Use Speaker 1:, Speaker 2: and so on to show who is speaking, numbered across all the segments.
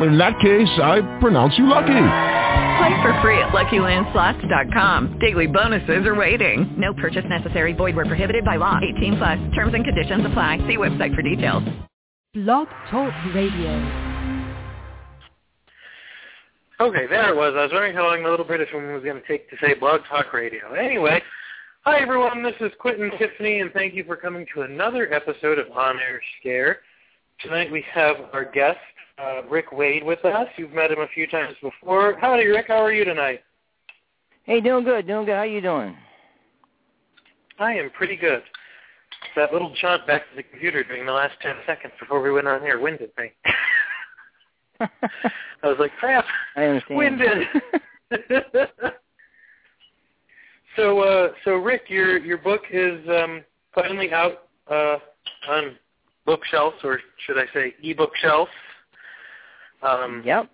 Speaker 1: In that case, I pronounce you lucky.
Speaker 2: Play for free at LuckyLandSlots.com. Daily bonuses are waiting. No purchase necessary. Void where prohibited by law. 18 plus. Terms and conditions apply. See website for details.
Speaker 3: Blog Talk Radio.
Speaker 4: Okay, there it was. I was wondering how long the little British woman was going to take to say Blog Talk Radio. Anyway, hi everyone. This is Quintin Tiffany, and thank you for coming to another episode of On Air Scare. Tonight we have our guest, uh, Rick Waid with us. You've met him a few times before. Howdy, Rick. How are you tonight?
Speaker 5: Hey, doing good, doing good. How you doing?
Speaker 4: I am pretty good. That little jaunt back to the computer during the last 10 seconds before we went on air winded me. I was like, crap,
Speaker 5: I understand.
Speaker 4: winded. so, uh, so Rick, your your book is um, finally out uh, on bookshelves, or should I say, e-book shelves. Um,
Speaker 5: yep.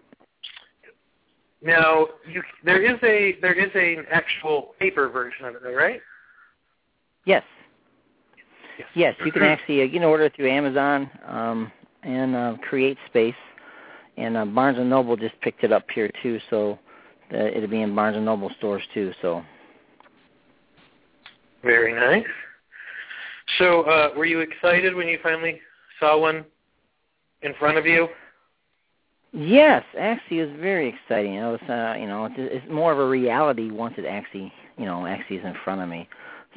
Speaker 4: Now, you, there is a there is an actual paper version of it, though, right?
Speaker 5: Yes. Yes, you can actually uh, you can order it through Amazon um, and uh, Create Space, and uh, Barnes and Noble just picked it up here too, so uh, it'll be in Barnes and Noble stores too. So.
Speaker 4: Very nice. So, uh, were you excited when you finally saw one in front of you?
Speaker 5: Yes, actually, it was very exciting. It was, uh, you know, it's, it's more of a reality once it actually, you know, actually is in front of me.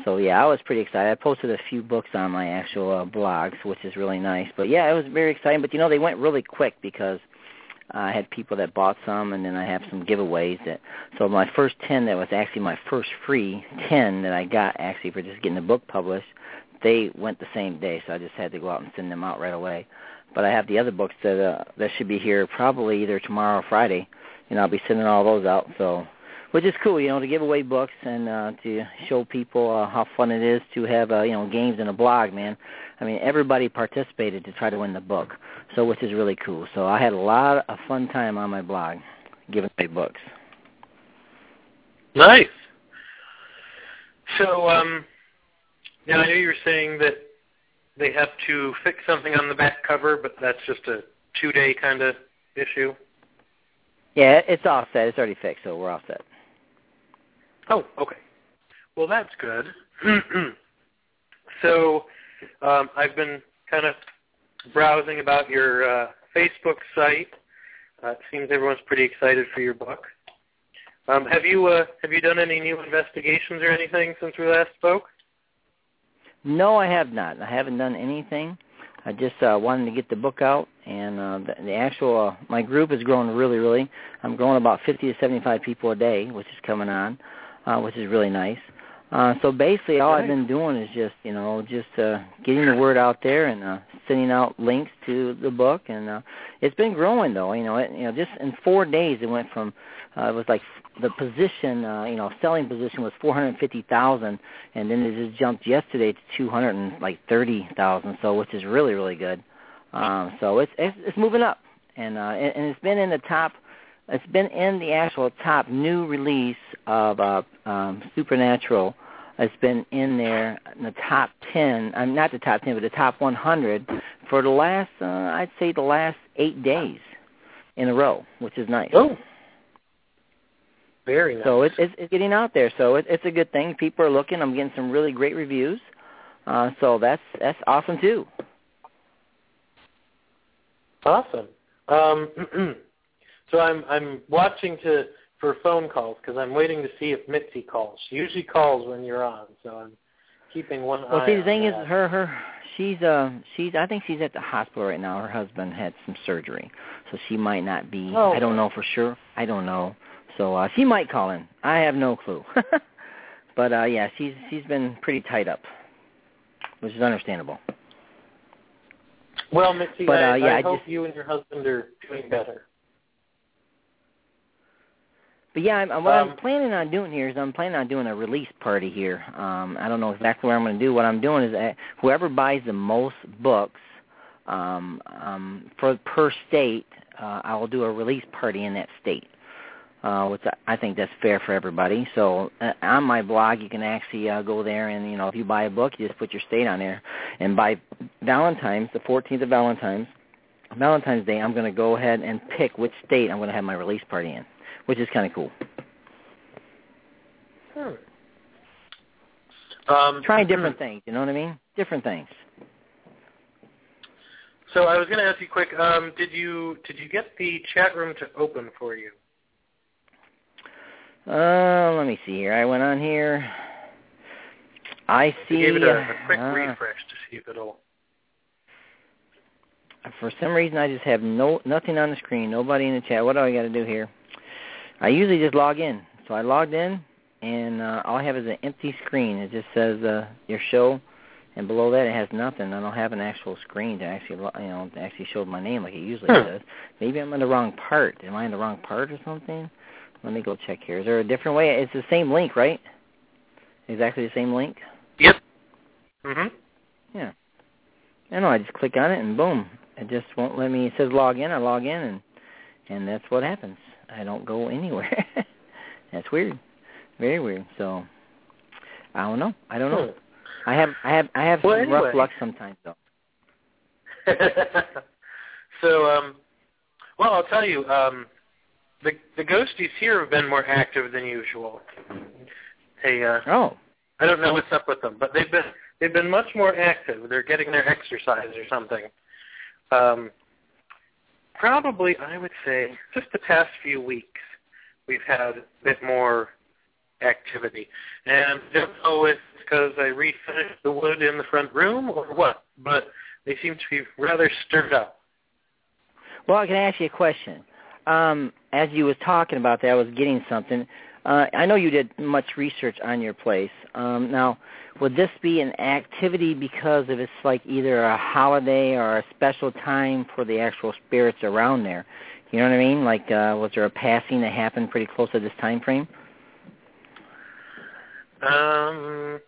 Speaker 5: So yeah, I was pretty excited. I posted a few books on my actual uh, blogs, which is really nice. But yeah, it was very exciting. But you know, they went really quick because I had people that bought some, and then I have some giveaways. That so my first ten that was actually my first free ten that I got actually for just getting the book published. They went the same day, so I just had to go out and send them out right away. But I have the other books that uh, that should be here probably either tomorrow or Friday, and I'll be sending all those out. So which is cool, you know, to give away books and uh, to show people uh, how fun it is to have, uh, you know, games in a blog, man. I mean, everybody participated to try to win the book, so which is really cool. So I had a lot of fun time on my blog giving away books.
Speaker 4: Nice. So, um, now I know you were saying that they have to fix something on the back cover, but that's just a two-day kind of issue.
Speaker 5: Yeah, it's all set. It's already fixed, so we're all set.
Speaker 4: Oh, okay. Well, that's good. so um, I've been kind of browsing about your uh, Facebook site. Uh, it seems everyone's pretty excited for your book. Um, have you uh, have you done any new investigations or anything since we last spoke?
Speaker 5: No, I have not. I haven't done anything. I just uh, wanted to get the book out, and uh, the, the actual uh, my group is growing really, really. I'm growing about 50 to 75 people a day, which is coming on, uh, which is really nice. Uh, so basically, all I've been doing is just, you know, just uh, getting the word out there and uh, sending out links to the book, and uh, it's been growing though. You know, it, you know, just in four days, it went from uh, it was like the position, uh, you know, selling position was 450,000, and then it just jumped yesterday to 200 and like 30,000. So, which is really really good. Um, so it's, it's it's moving up, and uh, and, and it's been in the top. It's been in the actual top new release of uh, um, Supernatural. It's been in there in the top 10. I'm um, not the top 10, but the top 100 for the last, uh, I'd say, the last eight days in a row, which is nice.
Speaker 4: Oh. Very nice.
Speaker 5: So it's it's, it's getting out there. So it, it's a good thing. People are looking. I'm getting some really great reviews. Uh, so that's that's awesome too.
Speaker 4: Awesome. Um, so I'm I'm watching to for phone calls because I'm waiting to see if Mitzi calls. She usually calls when you're on, so I'm keeping one
Speaker 5: well,
Speaker 4: eye.
Speaker 5: Well, see, the thing
Speaker 4: that.
Speaker 5: is, her her she's uh she's I think she's at the hospital right now. Her husband had some surgery, so she might not be.
Speaker 4: Oh.
Speaker 5: I don't know for sure. I don't know. So uh, she might call in. I have no clue. but uh, yeah, she's she's been pretty tied up, which is understandable.
Speaker 4: Well, Mitzi,
Speaker 5: but, uh,
Speaker 4: I,
Speaker 5: yeah,
Speaker 4: I,
Speaker 5: I
Speaker 4: hope
Speaker 5: just,
Speaker 4: you and your husband are doing better.
Speaker 5: But yeah, I'm, what
Speaker 4: Um,
Speaker 5: I'm planning on doing here is I'm planning on doing a release party here. Um, I don't know exactly what I'm going to do. What I'm doing is that whoever buys the most books um, um, for per state, uh, I will do a release party in that state, uh, which I think that's fair for everybody. So uh, on my blog, you can actually uh, go there and you know if you buy a book, you just put your state on there, and by Valentine's, the 14th of Valentine's, Valentine's Day, I'm going to go ahead and pick which state I'm going to have my release party in, which is kind of cool.
Speaker 4: Hmm. Um,
Speaker 5: Trying different things, you know what I mean? Different things.
Speaker 4: So I was going to ask you quick. Um, did you did you get the chat room to open for you?
Speaker 5: Uh, let me see here. I went on here. I see.
Speaker 4: You gave it a, a quick
Speaker 5: uh,
Speaker 4: refresh to see if it'll.
Speaker 5: For some reason, I just have no nothing on the screen. Nobody in the chat. What do I got to do here? I usually just log in. So I logged in, and uh, all I have is an empty screen. It just says uh, your show, and below that it has nothing. I don't have an actual screen to actually, lo- you know, to actually show my name like it usually
Speaker 4: Hmm.
Speaker 5: does. Maybe I'm in the wrong part. Am I in the wrong part or something? Let me go check here. Is there a different way? It's the same link, right? Exactly the same link.
Speaker 4: Yep. Mhm.
Speaker 5: Yeah. I know. I just click on it and boom, it just won't let me. It says log in. I log in and and that's what happens. I don't go anywhere. that's weird. Very weird. So I don't know. I don't know. I have I have I have
Speaker 4: Well,
Speaker 5: some rough luck sometimes though.
Speaker 4: so, um, well, I'll tell you, um, the the ghosties here have been more active than usual. They, uh,
Speaker 5: Oh.
Speaker 4: I don't know what's up with them, but they've been they've been much more active. They're getting their exercise or something. Um, probably, I would say, just the past few weeks, we've had a bit more activity, and I don't know if it's because I refinished the wood in the front room or what, but they seem to be rather stirred up.
Speaker 5: Well, I can ask you a question. Um, as you was talking about that, I was getting something. Uh, I know you did much research on your place. Um, now, would this be an activity because of it's like either a holiday or a special time for the actual spirits around there? You know what I mean? Like, uh, was there a passing that happened pretty close to this time frame?
Speaker 4: Um,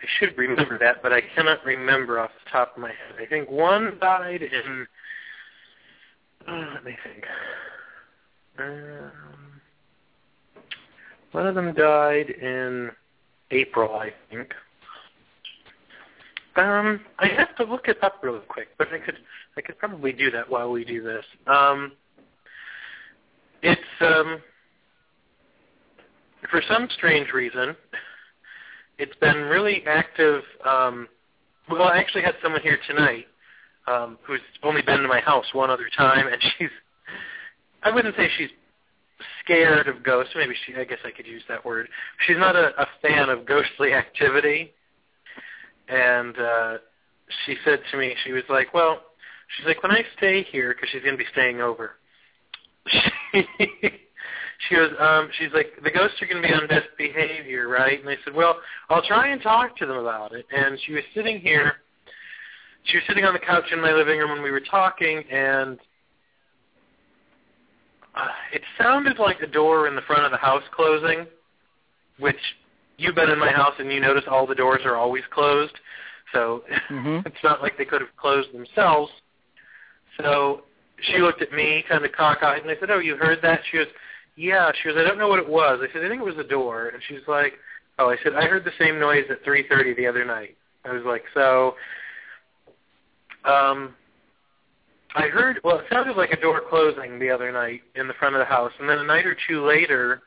Speaker 4: I should remember that, but I cannot remember off the top of my head. I think one died in. Uh, let me think. Um, one of them died in April, I think. Um, I have to look it up really quick, but I could I could probably do that while we do this. Um, it's um, for some strange reason, it's been really active. Um, well, I actually had someone here tonight um, who's only been to my house one other time, and she's, I wouldn't say she's scared of ghosts. Maybe she, I guess I could use that word. She's not a, a fan of ghostly activity. And uh, she said to me, she was like, well, she's like, when I stay here, because she's going to be staying over, she goes, um, she's like, the ghosts are going to be on best behavior, right? And I said, well, I'll try and talk to them about it. And she was sitting here, she was sitting on the couch in my living room when we were talking, and uh, it sounded like a door in the front of the house closing, which you've been in my house and you notice all the doors are always closed. So
Speaker 5: Mhm.
Speaker 4: it's not like they could have closed themselves. So she looked at me kind of cockeyed and I said, oh, you heard that? She goes, yeah. She goes, I don't know what it was. I said, I think it was a door. And she's like, oh, I said, I heard the same noise at 3.30 the other night. I was like, so um, I heard, well, it sounded like a door closing the other night in the front of the house. And then a night or two later,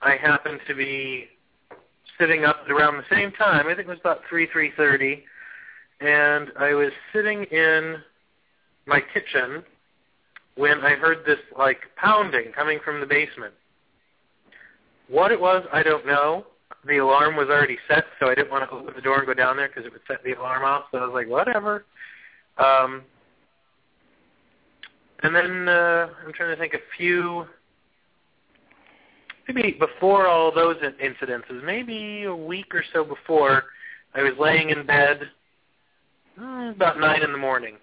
Speaker 4: I happened to be sitting up around the same time. I think it was about 3, 3.30. And I was sitting in my kitchen when I heard this, like, pounding coming from the basement. What it was, I don't know. The alarm was already set, so I didn't want to open the door and go down there because it would set the alarm off. So I was like, whatever. Um, and then uh, I'm trying to think a few, maybe before all those in- incidences, maybe a week or so before, I was laying in bed mm, about 9 in the morning,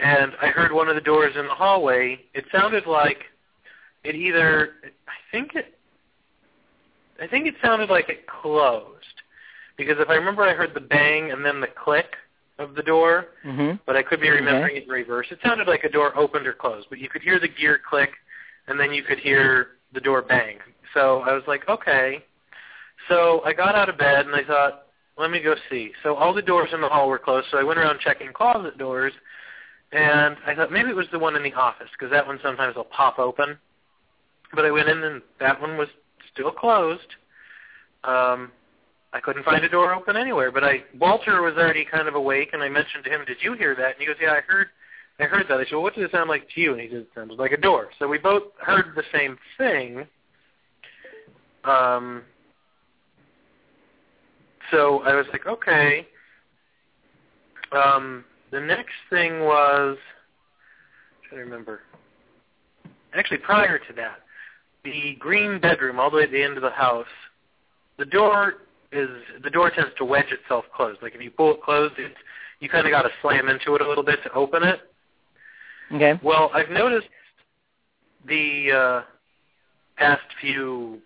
Speaker 4: and I heard one of the doors in the hallway. It sounded like it either, I think it, I think it sounded like it closed, because if I remember, I heard the bang and then the click of the door,
Speaker 5: Mhm.
Speaker 4: but I could be remembering it in reverse. It sounded like a door opened or closed, but you could hear the gear click, and then you could hear the door bang. So I was like, okay. So I got out of bed and I thought, let me go see. So all the doors in the hall were closed, so I went around checking closet doors, and I thought maybe it was the one in the office because that one sometimes will pop open. But I went in and that one was still closed. Um, I couldn't find a door open anywhere. But I Walter was already kind of awake, and I mentioned to him, "Did you hear that?" And he goes, "Yeah, I heard." I heard that. I said, well, "What did it sound like to you?" And he said, "It sounded like a door." So we both heard the same thing. Um, so I was like, okay. Um, the next thing was, I'm trying to remember. Actually, prior to that, the green bedroom, all the way at the end of the house, the door is the door tends to wedge itself closed. Like if you pull it closed, it's you kind of got to slam into it a little bit to open it.
Speaker 5: Okay.
Speaker 4: Well, I've noticed the uh, past few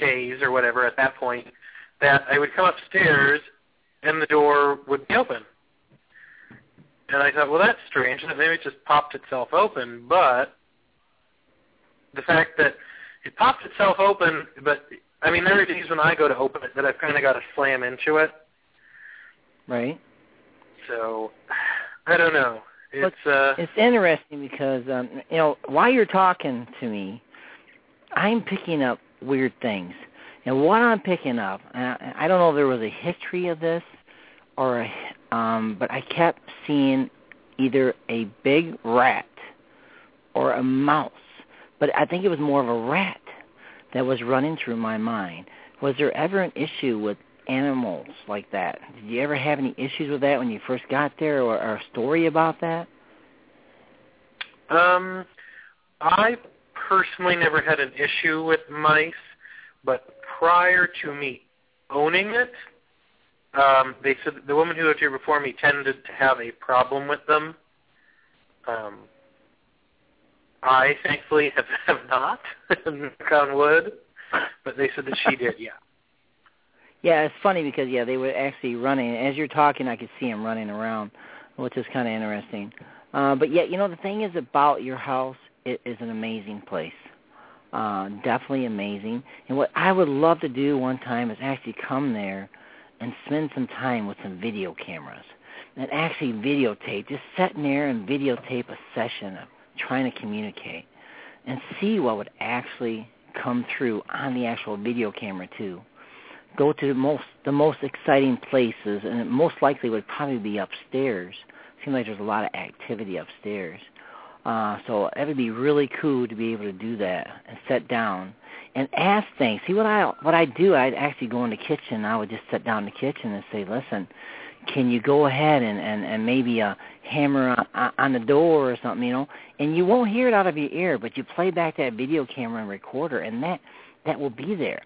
Speaker 4: days or whatever at that point that I would come upstairs and the door would be open. And I thought, well, that's strange. That maybe it just popped itself open. But the fact that it popped itself open, but I mean, there are days when I go to open it that I've kind of got to slam into it.
Speaker 5: Right.
Speaker 4: So I don't know. It's uh,
Speaker 5: It's interesting because um, you know while you're talking to me, I'm picking up weird things, and what I'm picking up, and I, I don't know if there was a history of this, or a, um, but I kept seeing either a big rat or a mouse, but I think it was more of a rat that was running through my mind. Was there ever an issue with animals like that? Did you ever have any issues with that when you first got there, or, or a story about that?
Speaker 4: Um, I personally never had an issue with mice, but prior to me owning it, um, they said the woman who lived here before me tended to have a problem with them. Um, I thankfully have, have not, knock on wood, but they said that she did, yeah.
Speaker 5: Yeah, it's funny because yeah, they were actually running. As you're talking, I could see them running around, which is kind of interesting. Uh, but yeah, you know the thing is about your house, it is an amazing place. Uh, definitely amazing. And what I would love to do one time is actually come there and spend some time with some video cameras and actually videotape, just sitting there and videotape a session of trying to communicate and see what would actually come through on the actual video camera too go to the most the most exciting places, and it most likely would probably be upstairs. Seems like there's a lot of activity upstairs. Uh, so that would be really cool to be able to do that and sit down and ask things. See what I what I do? I'd actually go in the kitchen. I would just sit down in the kitchen and say, "Listen, can you go ahead and and and maybe uh, hammer on, on the door or something, you know?" And you won't hear it out of your ear, but you play back that video camera and recorder, and that that will be there.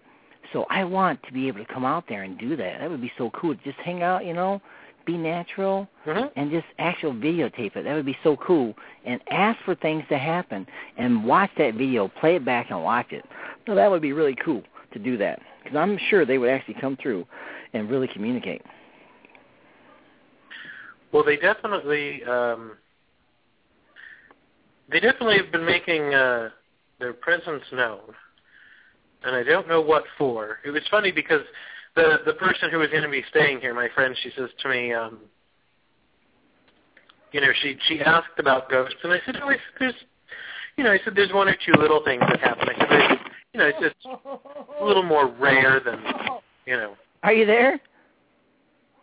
Speaker 5: So I want to be able to come out there and do that. That would be so cool. Just hang out, you know, be natural,
Speaker 4: Mhm.
Speaker 5: and just actual videotape it. That would be so cool. And ask for things to happen, and watch that video, play it back, and watch it. So that would be really cool to do that, because I'm sure they would actually come through and really communicate.
Speaker 4: Well, they definitely um, they definitely have been making uh, their presence known, and I don't know what for. It was funny because the the person who was going to be staying here, my friend, she says to me, um, you know, she she asked about ghosts, and I said, oh, I said, there's, you know, I said there's one or two little things that happen. I said, there's, you know, it's just a little more rare than, you know.
Speaker 5: Are you there?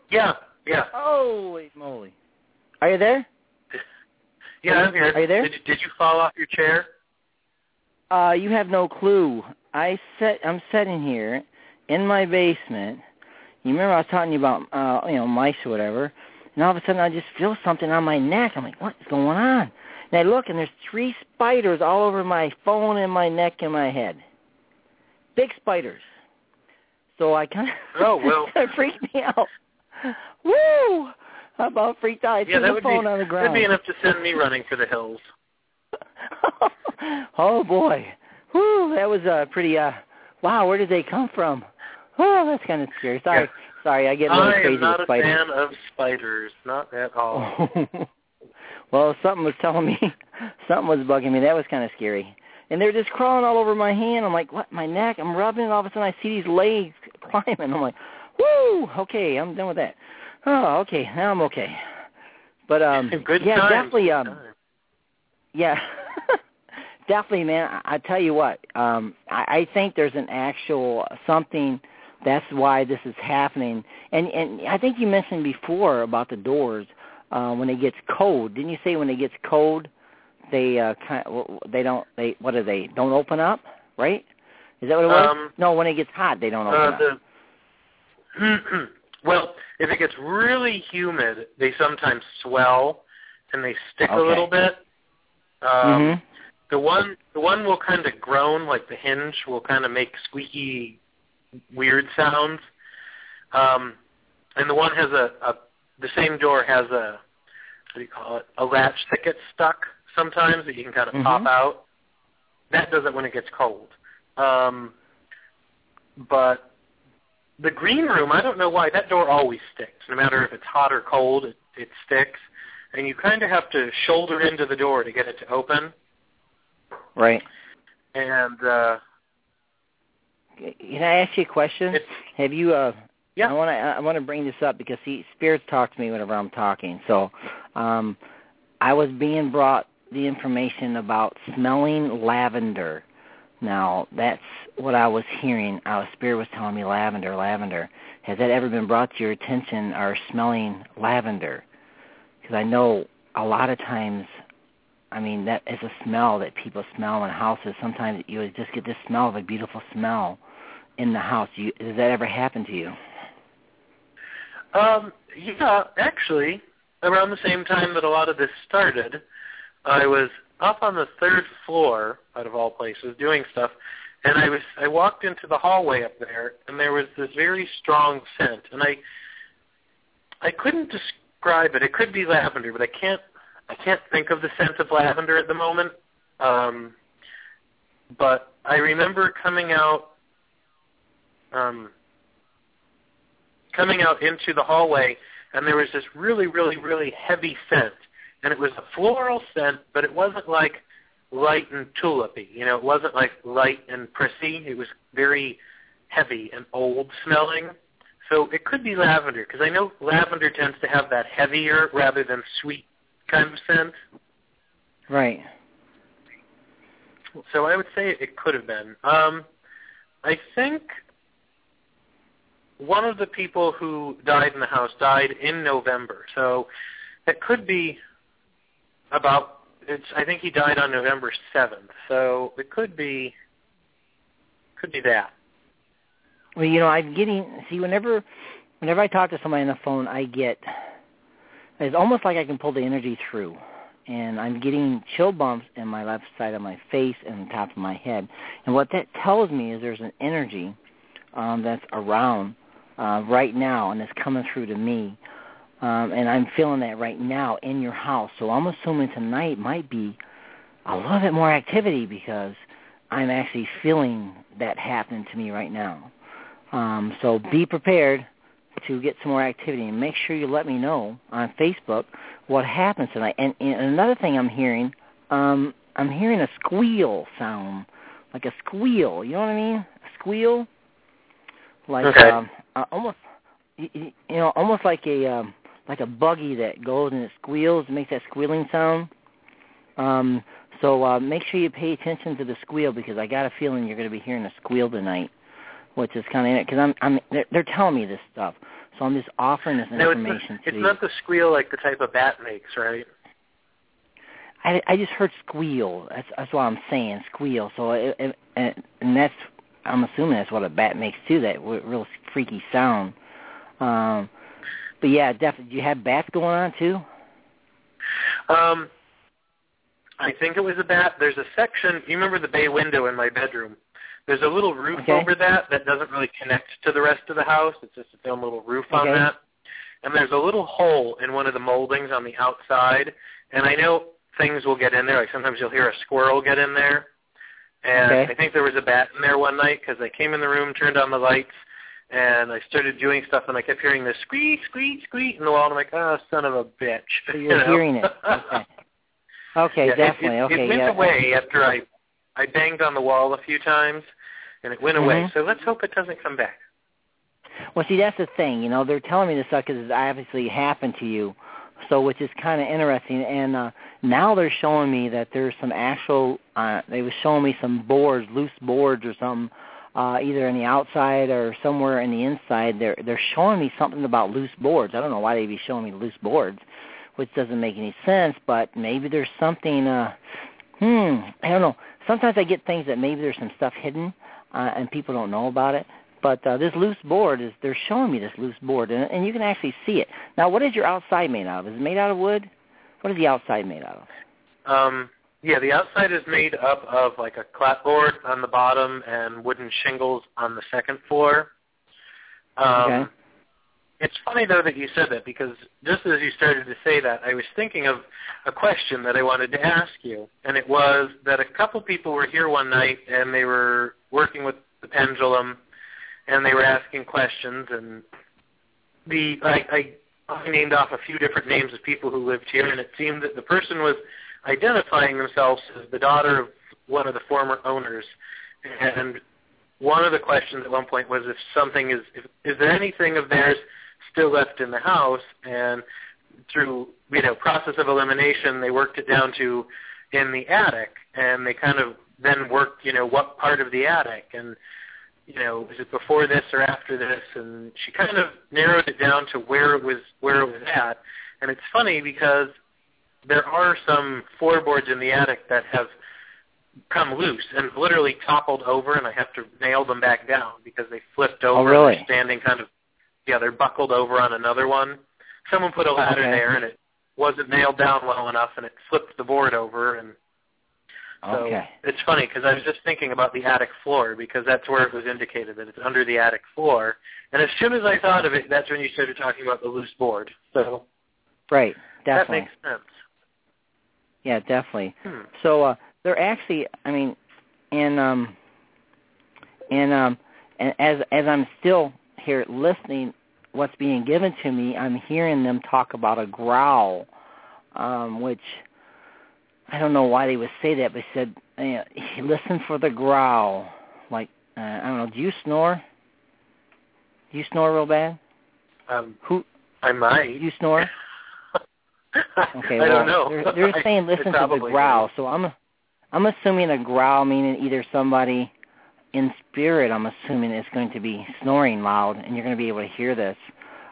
Speaker 4: Yeah, yeah,
Speaker 5: Holy moly! Are you there?
Speaker 4: yeah. I'm here.
Speaker 5: Are you there?
Speaker 4: Did you, did you fall off your chair?
Speaker 5: Uh, you have no clue. I set. I'm sitting here in my basement. You remember I was talking to you about uh, you know mice or whatever, and all of a sudden I just feel something on my neck. I'm like, what is going on? And I look, and there's three spiders all over my phone and my neck and my head. Big spiders. So I kind of
Speaker 4: Oh, well.
Speaker 5: freaked me out. Woo! I about freaked out. I
Speaker 4: Yeah, that
Speaker 5: the
Speaker 4: would be
Speaker 5: phone on the ground.
Speaker 4: that'd be enough to send me running for the hills.
Speaker 5: oh boy. Whew, that was a pretty uh wow, where did they come from? Oh, that's kind of scary. Sorry. Sorry, I get a little
Speaker 4: I
Speaker 5: crazy
Speaker 4: am not
Speaker 5: with
Speaker 4: a
Speaker 5: spiders.
Speaker 4: fan of spiders, not at all.
Speaker 5: well, something was telling me, something was bugging me. That was kind of scary. And they're just crawling all over my hand. I'm like, what? My neck? I'm rubbing. All of a sudden, I see these legs climbing. I'm like, woo! Okay, I'm done with that. Oh, okay, now I'm okay. But um,
Speaker 4: Good
Speaker 5: yeah,
Speaker 4: times,
Speaker 5: definitely. Um, yeah, definitely, man. I, I tell you what. Um, I, I think there's an actual something. That's why this is happening. And and I think you mentioned before about the doors uh, when it gets cold. Didn't you say when it gets cold, they uh, kind of, they don't they what are they don't open up, right? Is that what it was?
Speaker 4: Um,
Speaker 5: no, when it gets hot, they don't open
Speaker 4: Uh,
Speaker 5: up.
Speaker 4: the well, if it gets really humid, they sometimes swell and they stick a little bit. Um,
Speaker 5: mhm.
Speaker 4: The one, the one will kind of groan, like the hinge will kind of make squeaky, weird sounds. Um, and the one has a, a, the same door has a, what do you call it, a latch that gets stuck sometimes that you can kind of pop
Speaker 5: Mhm.
Speaker 4: out. That does it when it gets cold. Um, but the green room, I don't know why that door always sticks. No matter if it's hot or cold, it, it sticks, and you kind of have to shoulder into the door to get it to open.
Speaker 5: Right.
Speaker 4: And uh,
Speaker 5: Can I ask you a question? Have you uh
Speaker 4: yeah,
Speaker 5: I want to I want to bring this up because see spirits talk to me whenever I'm talking. So, um I was being brought the information about smelling lavender. Now, that's what I was hearing. Our spirit was telling me lavender, lavender. Has that ever been brought to your attention or smelling lavender? Because I know a lot of times I mean, that is a smell that people smell in houses. Sometimes you just get this smell of a beautiful smell in the house. You, does that ever happen to you?
Speaker 4: um, yeah. Actually, around the same time that a lot of this started, I was up on the third floor, out of all places, doing stuff, and I was I walked into the hallway up there, and there was this very strong scent, and I I couldn't describe it. It could be lavender, but I can't I can't think of the scent of lavender at the moment. Um, but I remember coming out um, coming out into the hallway, and there was this really, really, really heavy scent, and it was a floral scent, but it wasn't like light and tulipy. You know, it wasn't like light and prissy. It was very heavy and old smelling. So it could be lavender because I know lavender tends to have that heavier rather than sweet kind of scent.
Speaker 5: Right.
Speaker 4: So I would say it could have been. Um, I think one of the people who died in the house died in November, so it could be about. It's. I think he died on November seventh, so it could be. Could be that.
Speaker 5: Well, you know, I'm getting see whenever whenever I talk to somebody on the phone, I get it's almost like I can pull the energy through, and I'm getting chill bumps in my left side of my face and the top of my head. And what that tells me is there's an energy um, that's around uh, right now, and it's coming through to me. Um, and I'm feeling that right now in your house. So I'm assuming tonight might be a little bit more activity because I'm actually feeling that happening to me right now. Um, so be prepared to get some more activity and make sure you let me know on Facebook what happens tonight. And, and another thing I'm hearing, um, I'm hearing a squeal sound, like a squeal. You know what I mean? A squeal, like
Speaker 4: Okay.
Speaker 5: um, uh, almost, you, you you know, almost like a um, like a buggy that goes and it squeals, and makes that squealing sound. Um, so uh, make sure you pay attention to the squeal because I got a feeling you're going to be hearing a squeal tonight, which is kind of because I'm I'm they're, they're telling me this stuff, so I'm just offering this
Speaker 4: No, it's,
Speaker 5: information
Speaker 4: not,
Speaker 5: to
Speaker 4: it's not the squeal like the type a bat makes, right?
Speaker 5: I I just heard squeal. That's that's what I'm saying, squeal. So it, it, and and that's I'm assuming that's what a bat makes too. That real freaky sound. Um, but yeah, definitely. Do you have bats going on too?
Speaker 4: Um, I think it was a bat. There's a section. You remember the bay window in my bedroom? There's a little roof
Speaker 5: Okay.
Speaker 4: over that that doesn't really connect to the rest of the house. It's just its own little roof on
Speaker 5: Okay.
Speaker 4: that. And there's a little hole in one of the moldings on the outside. And I know things will get in there. Like sometimes you'll hear a squirrel get in there. And
Speaker 5: Okay.
Speaker 4: I think there was a bat in there one night because I came in the room, turned on the lights, and I started doing stuff, and I kept hearing this squeak, squeak, squeak in the wall, and I'm like, oh, son of a bitch.
Speaker 5: So
Speaker 4: you
Speaker 5: you're
Speaker 4: know?
Speaker 5: hearing it. Okay. Okay,
Speaker 4: yeah,
Speaker 5: definitely.
Speaker 4: It, it,
Speaker 5: okay,
Speaker 4: it went
Speaker 5: yeah.
Speaker 4: away after I I banged on the wall a few times, and it went away.
Speaker 5: Mhm.
Speaker 4: So let's hope it doesn't come back.
Speaker 5: Well, see, that's the thing. You know, they're telling me this stuff because it obviously happened to you, so which is kind of interesting. And uh, now they're showing me that there's some actual. Uh, they were showing me some boards, loose boards or something, uh, either in the outside or somewhere in the inside. They're they're showing me something about loose boards. I don't know why they'd be showing me loose boards, which doesn't make any sense. But maybe there's something. uh Hmm. I don't know. Sometimes I get things that maybe there's some stuff hidden, uh, and people don't know about it. But uh, this loose board is they're showing me this loose board, and, and you can actually see it. Now, what is your outside made out of? Is it made out of wood? What is the outside made out of?
Speaker 4: Um, yeah, the outside is made up of like a clapboard on the bottom and wooden shingles on the second floor. Um,
Speaker 5: Okay.
Speaker 4: It's funny though that you said that because just as you started to say that, I was thinking of a question that I wanted to ask you, and it was that a couple people were here one night and they were working with the pendulum, and they were asking questions, and the I, I I named off a few different names of people who lived here, and it seemed that the person was identifying themselves as the daughter of one of the former owners, and one of the questions at one point was if something is if, is there anything of theirs still left in the house? And through you know process of elimination they worked it down to in the attic. And they kind of then worked you know what part of the attic. And you know is it before this or after this? And she kind of narrowed it down to where it was where it was at. And it's funny because there are some floorboards in the attic that have come loose and literally toppled over and I have to nail them back down because they flipped oh, over
Speaker 5: Oh, really?
Speaker 4: they're standing kind of yeah, they're buckled over on another one. Someone put a ladder
Speaker 5: Okay.
Speaker 4: there and it wasn't nailed down well enough and it flipped the board over and so
Speaker 5: Okay.
Speaker 4: it's funny because I was just thinking about the attic floor because that's where it was indicated that it's under the attic floor. And as soon as I thought of it, that's when you started talking about the loose board. So
Speaker 5: Right.
Speaker 4: that makes sense.
Speaker 5: Yeah, definitely.
Speaker 4: Hmm.
Speaker 5: So uh, they're actually, I mean, and um, and um, and as as I'm still here listening, what's being given to me, I'm hearing them talk about a growl, um, which I don't know why they would say that, but said, uh, listen for the growl. Like uh, I don't know, do you snore? Do you snore real bad?
Speaker 4: Um,
Speaker 5: Who
Speaker 4: I might.
Speaker 5: you snore? Okay, well, I
Speaker 4: don't know.
Speaker 5: They're, they're saying listen to the growl, so I'm I'm assuming a growl meaning either somebody in spirit. I'm assuming is going to be snoring loud, and you're going to be able to hear this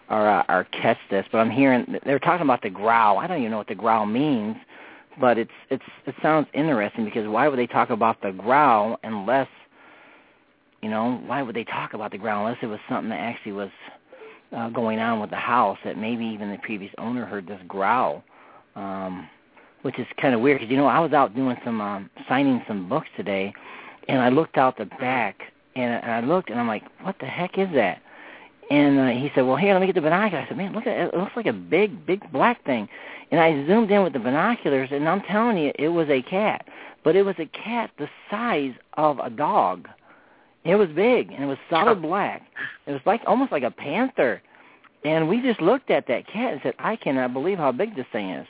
Speaker 5: or uh, or catch this. But I'm hearing they're talking about the growl. I don't even know what the growl means, but it's it's it sounds interesting because why would they talk about the growl unless you know why would they talk about the growl unless it was something that actually was uh, going on with the house that maybe even the previous owner heard this growl, um, which is kind of weird because you know I was out doing some um, signing some books today, and I looked out the back and, I looked and I'm like, what the heck is that? And uh, he said, well, here, let me get the binoculars. I said, man, look at it. It looks like a big, big black thing. And I zoomed in with the binoculars, and I'm telling you, it was a cat. But it was a cat the size of a dog. It was big, and it was solid black. It was like almost like a panther. And we just looked at that cat and said, I cannot believe how big this thing is.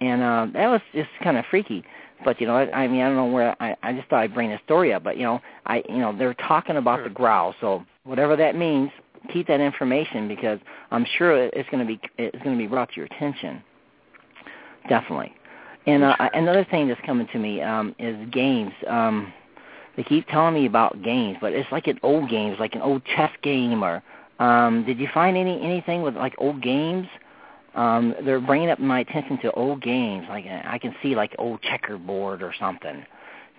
Speaker 5: And uh, that was just kind of freaky. But you know, I, I mean, I don't know where I, I just thought I'd bring the story up. But you know, I, you know, they're talking about the growl. So whatever that means, keep that information because I'm sure it- it's going to be it's going to be brought to your attention. Definitely. And uh, another thing that's coming to me um, is games. Um, they keep telling me about games, but it's like an old games, like an old chess game. Or um, did you find any anything with like old games? Um, they're bringing up my attention to old games. Like uh, I can see like old checkerboard or something.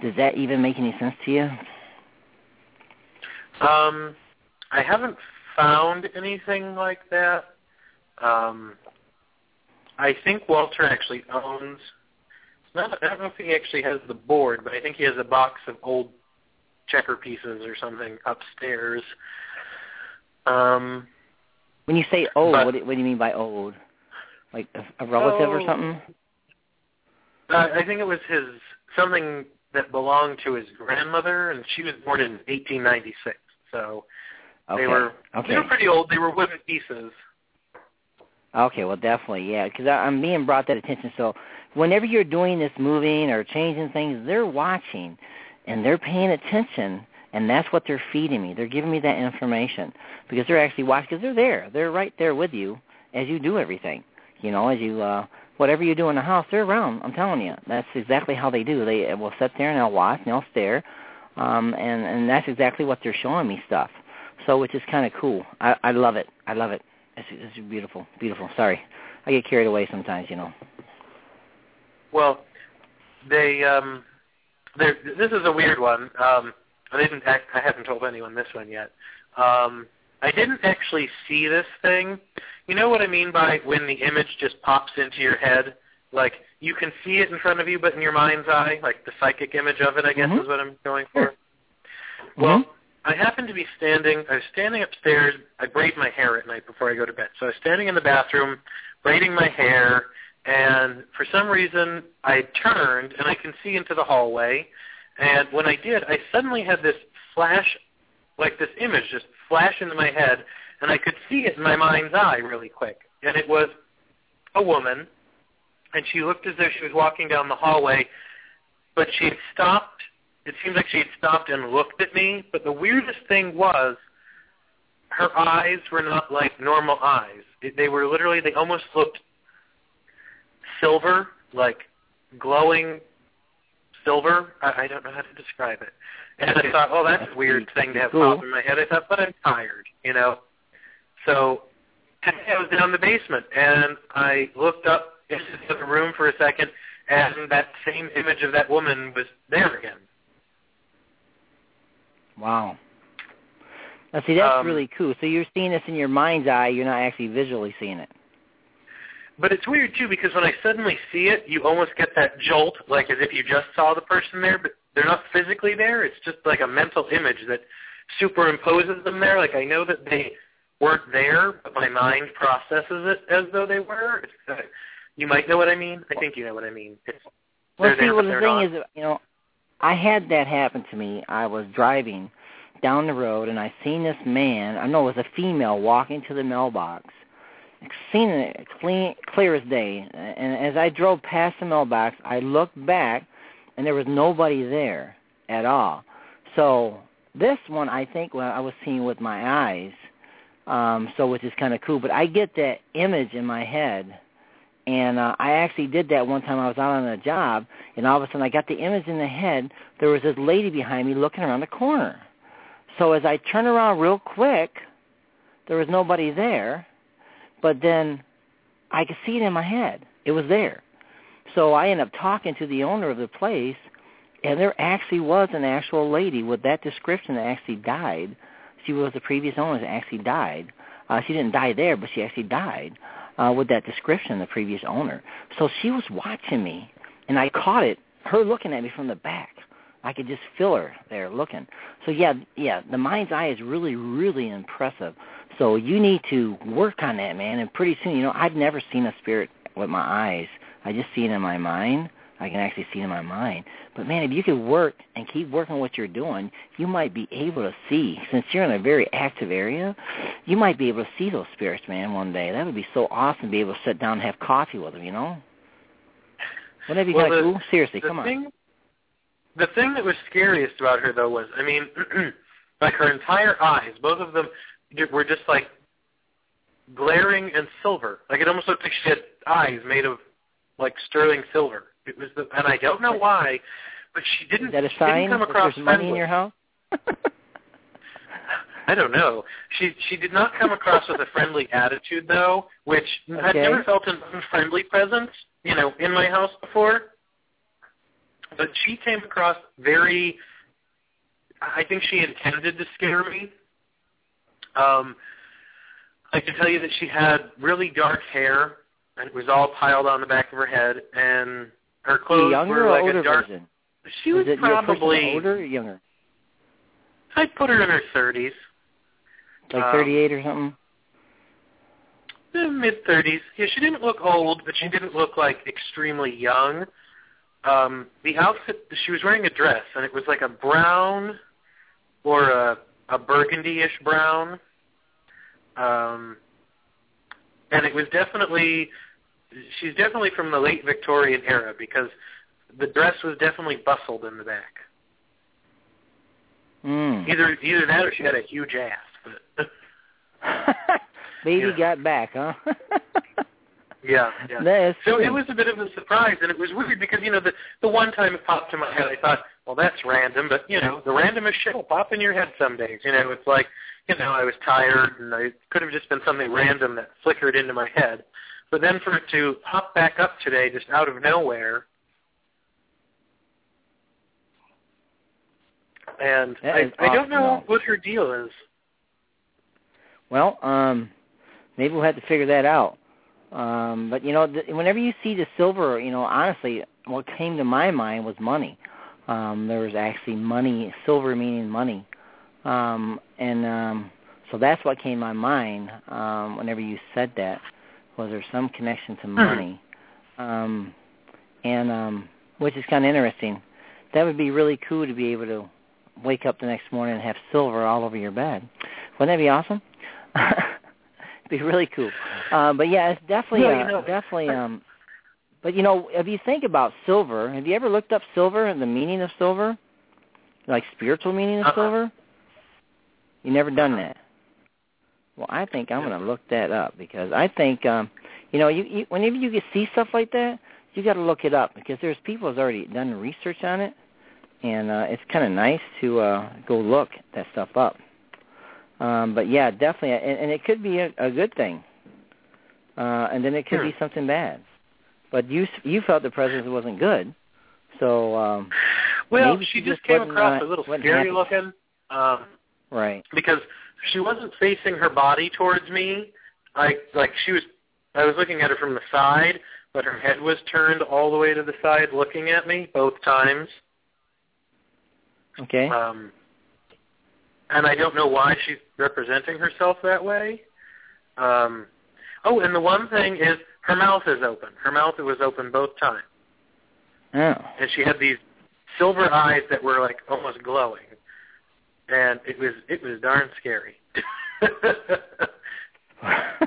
Speaker 5: Does that even make any sense to you?
Speaker 4: Um, I haven't found anything like that. Um, I think Walter actually owns. Not, I don't know if he actually has the board, but I think he has a box of old checker pieces or something upstairs. Um,
Speaker 5: When you say old,
Speaker 4: But-
Speaker 5: what, do, what do you mean by old? Like a, a relative or
Speaker 4: Oh.
Speaker 5: something?
Speaker 4: uh, I think it was his something that belonged to his grandmother, and she was born in 1896. So
Speaker 5: Okay.
Speaker 4: They were
Speaker 5: okay.
Speaker 4: they were pretty old. They were wooden pieces.
Speaker 5: Okay, well, definitely, yeah, because I'm being brought that attention. So whenever you're doing this moving or changing things, they're watching and they're paying attention, and that's what they're feeding me. They're giving me that information because they're actually watching because they're there. They're right there with you as you do everything. You know, as you uh, whatever you do in the house, they're around. I'm telling you, that's exactly how they do. They will sit there and they'll watch and they'll stare, um, and and that's exactly what they're showing me stuff. So which is kind of cool. I, I love it. I love it. It's, it's beautiful, beautiful. Sorry, I get carried away sometimes, you know.
Speaker 4: Well, they um, they're, this is a weird one. Um, I didn't. Act, I haven't told anyone this one yet. Um, I didn't actually see this thing. You know what I mean by when the image just pops into your head? Like you can see it in front of you, but in your mind's eye, like the psychic image of it, I guess
Speaker 5: Mhm.
Speaker 4: is what I'm going for. Well,
Speaker 5: Mhm.
Speaker 4: I happened to be standing. I was standing upstairs. I braid my hair at night before I go to bed. So I was standing in the bathroom, braiding my hair, and for some reason I turned and I can see into the hallway. And when I did, I suddenly had this flash, like this image, just flash into my head, and I could see it in my mind's eye really quick. And it was a woman, and she looked as though she was walking down the hallway, but she had stopped. It seemed like she had stopped and looked at me. But the weirdest thing was, her eyes were not like normal eyes. They were literally, they almost looked silver, like glowing silver. I, I don't know how to describe it. And I thought, oh, that's a weird thing to have
Speaker 5: Cool.
Speaker 4: pop in my head. I thought, but I'm tired, you know. So I was down in the basement, and I looked up into the room for a second, and that same image of that woman was there again.
Speaker 5: Wow. Now, see, that's
Speaker 4: Um,
Speaker 5: really cool. So you're seeing this in your mind's eye. You're not actually visually seeing it.
Speaker 4: But it's weird too because when I suddenly see it, you almost get that jolt, like as if you just saw the person there, but they're not physically there. It's just like a mental image that superimposes them there. Like I know that they weren't there, but my mind processes it as though they were. Uh, you might know what I mean. I think you know what I mean. It's,
Speaker 5: Well, see,
Speaker 4: there,
Speaker 5: well, the thing
Speaker 4: not.
Speaker 5: is, you know, I had that happen to me. I was driving down the road, and I seen this man. I know it was a female walking to the mailbox. Seen it clean, clear as day. And as I drove past the mailbox, I looked back, and there was nobody there at all. So this one, I think, well, I was seeing with my eyes. Um, so which is kind of cool. But I get that image in my head and uh, I actually did that one time. I was out on a job, and all of a sudden I got the image in the head. There was this lady behind me looking around the corner. So as I turned around real quick, there was nobody there, but then I could see it in my head. It was there. So I ended up talking to the owner of the place, and there actually was an actual lady with that description that actually died. She was the previous owner that actually died. Uh, she didn't die there, but she actually died uh, with that description, the previous owner. So she was watching me, and I caught it, her looking at me from the back. I could just feel her there looking. So yeah, yeah, the mind's eye is really, really impressive. So you need to work on that, man. And pretty soon, you know, I've never seen a spirit with my eyes. I just see it in my mind. I can actually see it in my mind. But man, if you could work and keep working on what you're doing, you might be able to see. Since you're in a very active area, you might be able to see those spirits, man, one day. That would be so awesome to be able to sit down and have coffee with them, you know? Wouldn't that be
Speaker 4: Well,
Speaker 5: kind of
Speaker 4: the-
Speaker 5: cool? Seriously, come on.
Speaker 4: The thing that was scariest about her, though, was I mean, like her entire eyes, both of them were just like glaring and silver. Like it almost looked like she had eyes made of like sterling silver. It was, the, and I don't know why, but she didn't.
Speaker 5: Is that a sign
Speaker 4: didn't come
Speaker 5: that
Speaker 4: across
Speaker 5: there's money in your house?
Speaker 4: I don't know. She she did not come across with a friendly attitude though, which I've never felt an unfriendly presence, you know, in my house before. But she came across very I think she intended to scare me. Um I can tell you that she had really dark hair and it was all piled on the back of her head and her
Speaker 5: The
Speaker 4: clothes
Speaker 5: younger
Speaker 4: were
Speaker 5: or
Speaker 4: like
Speaker 5: older
Speaker 4: a dark
Speaker 5: version?
Speaker 4: she was
Speaker 5: it
Speaker 4: probably
Speaker 5: older or younger?
Speaker 4: I'd put her in her thirties.
Speaker 5: Like
Speaker 4: Um,
Speaker 5: 38 or something?
Speaker 4: mid thirties. Yeah, she didn't look old, but she didn't look like extremely young. Um, the outfit she was wearing a dress, and it was like a brown or a a burgundy-ish brown. Um, and it was definitely she's definitely from the late Victorian era because the dress was definitely bustled in the back.
Speaker 5: Mm.
Speaker 4: Either either that or she had a huge ass. But
Speaker 5: Baby
Speaker 4: Yeah.
Speaker 5: got back, huh?
Speaker 4: yeah, yeah.
Speaker 5: That's
Speaker 4: So
Speaker 5: true.
Speaker 4: it was a bit of a surprise, and it was weird because you know the the one time it popped in my head, I thought, well, that's random, but you know the randomest shit will pop in your head some days. You know, it's like you know I was tired, and I it could have just been something random that flickered into my head, but then for it to pop back up today, just out of nowhere. And
Speaker 5: That
Speaker 4: I, I don't know what her deal is.
Speaker 5: Well, um, maybe we'll have to figure that out. Um, but you know, th- whenever you see the silver, you know, honestly, what came to my mind was money. Um, there was actually money, silver meaning money, um, and um, so that's what came to my mind um, whenever you said that. Was there some connection to money? Um, and um, which is kind of interesting. That would be really cool to be able to wake up the next morning and have silver all over your bed. Wouldn't that be awesome? be really cool. Uh, but yeah, it's definitely
Speaker 4: Well, you
Speaker 5: uh,
Speaker 4: know-
Speaker 5: definitely um but you know, if you think about silver, have you ever looked up silver and the meaning of silver? Like spiritual meaning of
Speaker 4: Uh-uh.
Speaker 5: silver? You never done that. Well, I think I'm going to look that up because I think um you know, you, you whenever you get see stuff like that, you got to look it up because there's people who's already done research on it and uh it's kind of nice to uh go look that stuff up. Um, but yeah, definitely, and, and it could be a, a good thing, uh, and then it could
Speaker 4: Hmm.
Speaker 5: be something bad. But you you felt the presence wasn't good, so um,
Speaker 4: Well, she
Speaker 5: she just
Speaker 4: came across
Speaker 5: uh,
Speaker 4: a little scary
Speaker 5: happy.
Speaker 4: looking. Um,
Speaker 5: right.
Speaker 4: because she wasn't facing her body towards me. I like she was I was looking at her from the side, but her head was turned all the way to the side looking at me both times.
Speaker 5: Okay.
Speaker 4: Um and I don't know why she's representing herself that way. Um oh, and the one thing is her mouth is open. Her mouth was open both times.
Speaker 5: oh.
Speaker 4: And she had these silver eyes that were like almost glowing. And it was it was darn scary.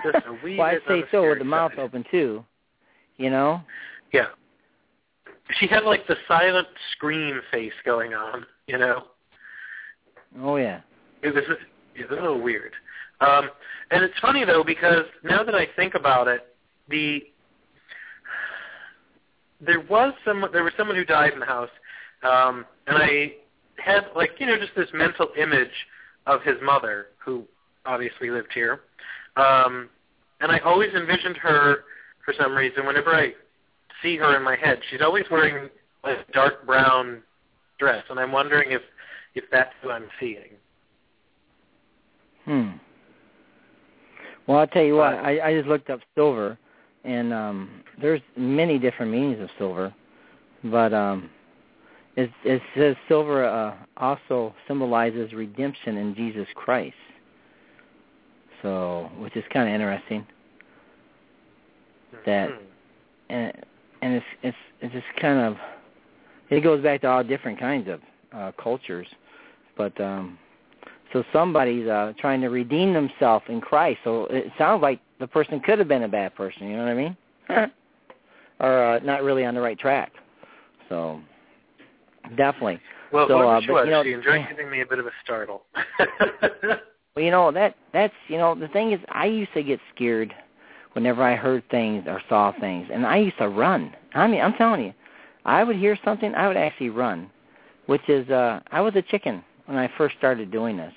Speaker 4: Just a wee
Speaker 5: well, I'd say so with the mouth
Speaker 4: side.
Speaker 5: open too. You know.
Speaker 4: Yeah. She had like the silent scream face going on, you know.
Speaker 5: Oh yeah.
Speaker 4: It was it was a little weird. Um and it's funny though because now that I think about it, the there was some there was someone who died in the house. Um and I had like, you know, just this mental image of his mother who obviously lived here. Um and I always envisioned her for some reason whenever I see her in my head, she's always wearing a dark brown dress and I'm wondering if if that's who I'm seeing.
Speaker 5: Hmm. Well, I'll tell you what. I, I just looked up silver, and um, there's many different meanings of silver, but um, it, it says silver uh, also symbolizes redemption in Jesus Christ. So, which is kind of interesting. That
Speaker 4: Hmm.
Speaker 5: and and it's it's it's just kind of it goes back to all different kinds of uh, cultures, but um, so somebody's uh, trying to redeem themselves in Christ. So it sounds like the person could have been a bad person. You know what I mean? or uh, not really on the right track. So definitely.
Speaker 4: Well,
Speaker 5: So, uh,
Speaker 4: she
Speaker 5: but, you know-
Speaker 4: she enjoyed giving me a bit of a startle.
Speaker 5: Well, you know that that's you know the thing is I used to get scared whenever I heard things or saw things, and I used to run. I mean, I'm telling you, I would hear something, I would actually run, which is uh I was a chicken when I first started doing this,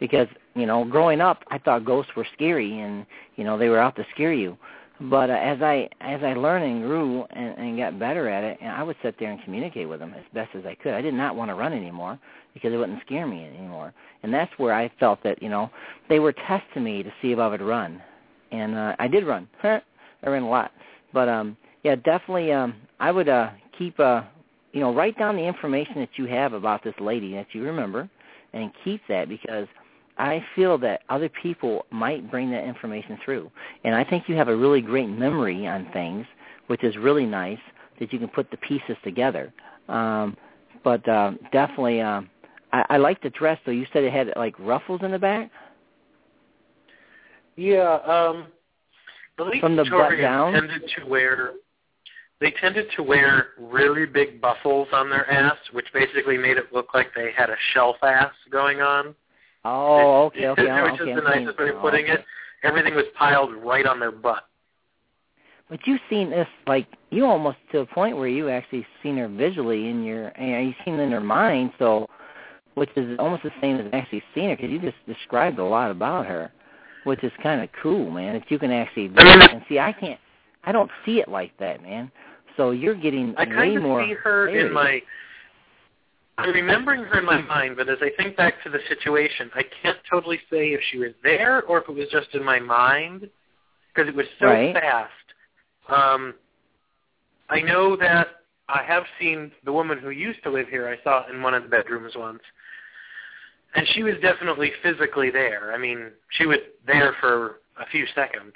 Speaker 5: because you know growing up I thought ghosts were scary and you know they were out to scare you. But uh, as I as I learned and grew and, and got better at it, and I would sit there and communicate with them as best as I could. I did not want to run anymore because it wouldn't scare me anymore. And that's where I felt that you know they were testing me to see if I would run, and uh, I did run. I ran a lot, but um, yeah, definitely. Um, I would uh, keep uh, you know write down the information that you have about this lady that you remember, and keep that because I feel that other people might bring that information through. And I think you have a really great memory on things, which is really nice that you can put the pieces together. Um, but uh, definitely, uh, I, I like the dress though. You said it had like ruffles in the back.
Speaker 4: Yeah, um, late
Speaker 5: From the butt down?
Speaker 4: tended to wear they tended to wear really big bustles on their ass, which basically made it look like they had a shelf ass going on.
Speaker 5: Oh, okay, okay,
Speaker 4: Which
Speaker 5: I'm-
Speaker 4: is
Speaker 5: okay.
Speaker 4: the nicest way of
Speaker 5: oh,
Speaker 4: putting
Speaker 5: okay.
Speaker 4: it. Everything was piled right on their butt.
Speaker 5: But you've seen this, like you almost to a point where you actually seen her visually in your, you know, you've seen it in her mind. So, which is almost the same as actually seeing her, because you just described a lot about her, which is kind of cool, man. That you can actually do it. and see. I can't, I don't see it like that, man. So you're getting
Speaker 4: I
Speaker 5: way
Speaker 4: kind of see her in my. I'm remembering her in my mind, but as I think back to the situation, I can't totally say if she was there or if it was just in my mind because it was so
Speaker 5: Right.
Speaker 4: fast. Um, I know that I have seen the woman who used to live here. I saw in one of the bedrooms once, and she was definitely physically there. I mean, she was there for a few seconds.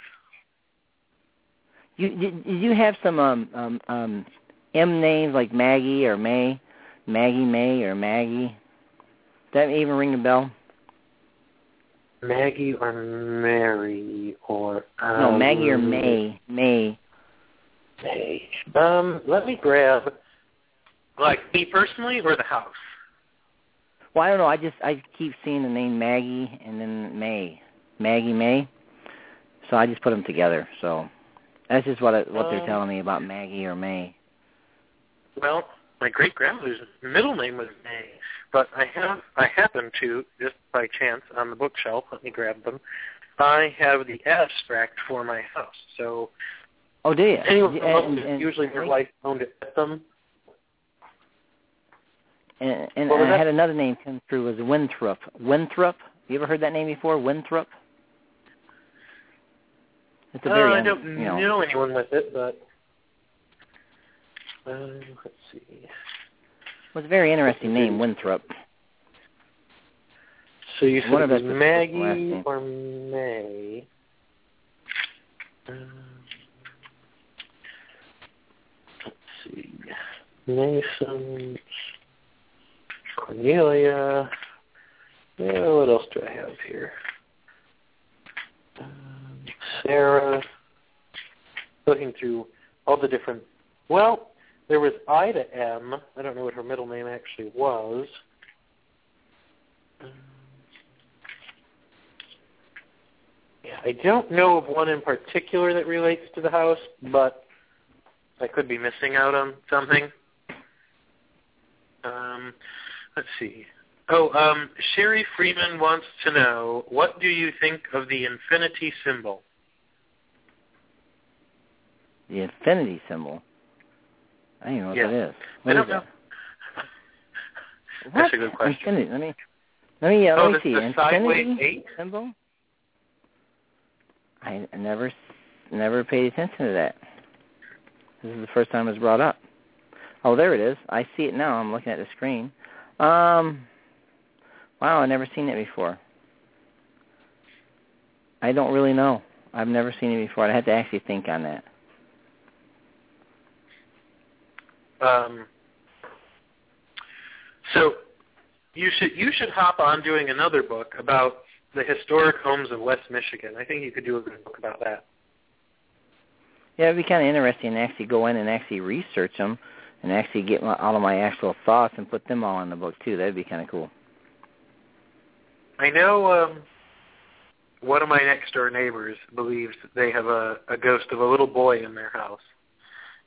Speaker 5: You did, did you have some um um um M names like Maggie or May, Maggie May or Maggie? Does that even ring a bell?
Speaker 4: Maggie or Mary or um,
Speaker 5: no, Maggie or May. May.
Speaker 4: May. Um, let me grab like me personally or the house.
Speaker 5: Well, I don't know. I just I keep seeing the name Maggie and then May, Maggie May. So I just put them together. So that's just what I, what they're
Speaker 4: Um,
Speaker 5: telling me about Maggie or May.
Speaker 4: Well, my great grandmother's middle name was May, but I have I happen to just by chance on the bookshelf. Let me grab them. I have the abstract for my house. So
Speaker 5: Oh, do you?
Speaker 4: anyone owns
Speaker 5: and,
Speaker 4: it,
Speaker 5: and,
Speaker 4: usually their wife owned it with them.
Speaker 5: and, and I
Speaker 4: that?
Speaker 5: had another name come through was Winthrop. Winthrop. You ever heard that name before? Winthrop. It's a
Speaker 4: Uh, I
Speaker 5: un-
Speaker 4: don't
Speaker 5: you know,
Speaker 4: know anyone with it, but um, let's see.
Speaker 5: it was a very interesting name, Winthrop.
Speaker 4: So you said
Speaker 5: One
Speaker 4: it was
Speaker 5: us is the last
Speaker 4: Maggie or May? Um, let's see. Mason, Cornelia. Yeah, what else do I have here? Um, Sarah. Looking through all the different. Well, there was Ida M. I don't know what her middle name actually was. Um, Yeah, I don't know of one in particular that relates to the house, but I could be missing out on something. Um, let's see. Oh, um, Sherry Freeman wants to know, what do you think of the infinity symbol?
Speaker 5: The infinity symbol. I don't even know what
Speaker 4: Yeah.
Speaker 5: that is.
Speaker 4: I
Speaker 5: What
Speaker 4: don't
Speaker 5: is that?
Speaker 4: That's
Speaker 5: What?
Speaker 4: a good question.
Speaker 5: Infinity. Let me let me uh,
Speaker 4: Oh,
Speaker 5: let me see. Infinity
Speaker 4: eight?
Speaker 5: symbol. I never never paid attention to that. This is the first time it's brought up. Oh, there it is. I see it now. I'm looking at the screen. Um, wow, I've never seen it before. I don't really know. I've never seen it before. I had to actually think on that.
Speaker 4: Um, so you should you should hop on doing another book about the historic homes of West Michigan. I think you could do a good book about that.
Speaker 5: Yeah, it'd be kind of interesting to actually go in and actually research them and actually get my, all of my actual thoughts and put them all in the book too. That'd be kind of cool.
Speaker 4: I know um, one of my next door neighbors believes they have a, a ghost of a little boy in their house.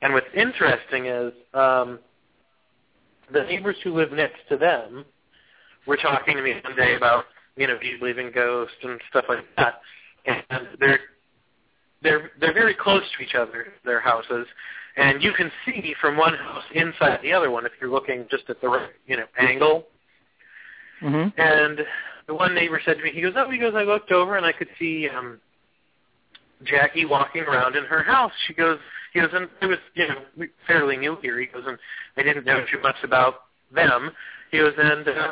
Speaker 4: And what's interesting is um, the neighbors who live next to them were talking to me one day about, you know, do you believe in ghosts and stuff like that. And they're they're they're very close to each other, their houses, and you can see from one house inside the other one if you're looking just at the right, you know, angle.
Speaker 5: Mhm.
Speaker 4: And the one neighbor said to me, he goes, oh, he goes, I looked over and I could see um Jackie walking around in her house. She goes, he goes, and it was, you know, fairly new here. He goes, and I didn't know too much about them. He goes, and uh,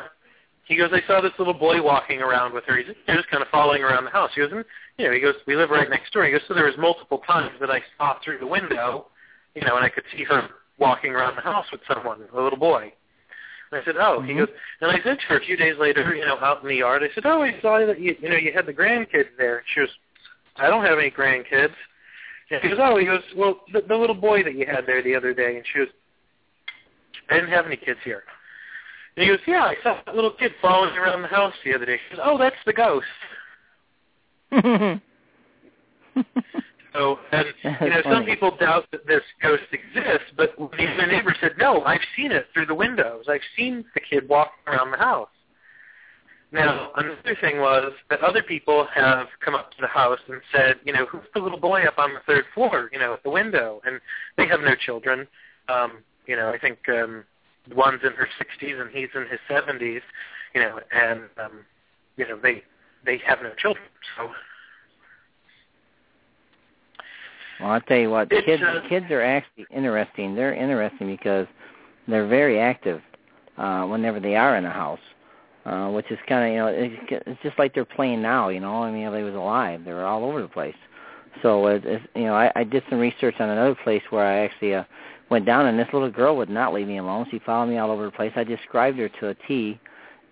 Speaker 4: he goes, I saw this little boy walking around with her. He's he was kind of following around the house. He goes, and you know, he goes, we live right next door. He goes, so there was multiple times that I saw through the window, you know, and I could see her walking around the house with someone, a little boy. And I said, oh.
Speaker 5: Mhm.
Speaker 4: He goes, and I said to her a few days later, you know, out in the yard, I said, oh, I saw that you, you know, you had the grandkids there. She goes, I don't have any grandkids. And he goes, oh, he goes, well, the, the little boy that you had there the other day. And she goes, I didn't have any kids here. And he goes, yeah, I saw a little kid following around the house the other day. She goes, oh, that's the ghost. So, and you know, some people doubt that this ghost exists, but even the neighbor said, "No, I've seen it through the windows. I've seen the kid walking around the house." Now, another thing was that other people have come up to the house and said, "You know, who's the little boy up on the third floor? You know, at the window?" And they have no children. Um, you know, I think um, one's in her 60s and he's in his 70s. You know, and um, you know they they have no children. So
Speaker 5: Well, I'll tell you what,
Speaker 4: It's,
Speaker 5: kids
Speaker 4: uh,
Speaker 5: kids are actually interesting. They're interesting because they're very active uh, whenever they are in the house, uh, which is kind of you know it's, just like they're playing now. You know, I mean, they was alive, they were all over the place. So it, it's, you know, I, I did some research on another place where I actually uh, went down, and this little girl would not leave me alone. She followed me all over the place. I described her to a T,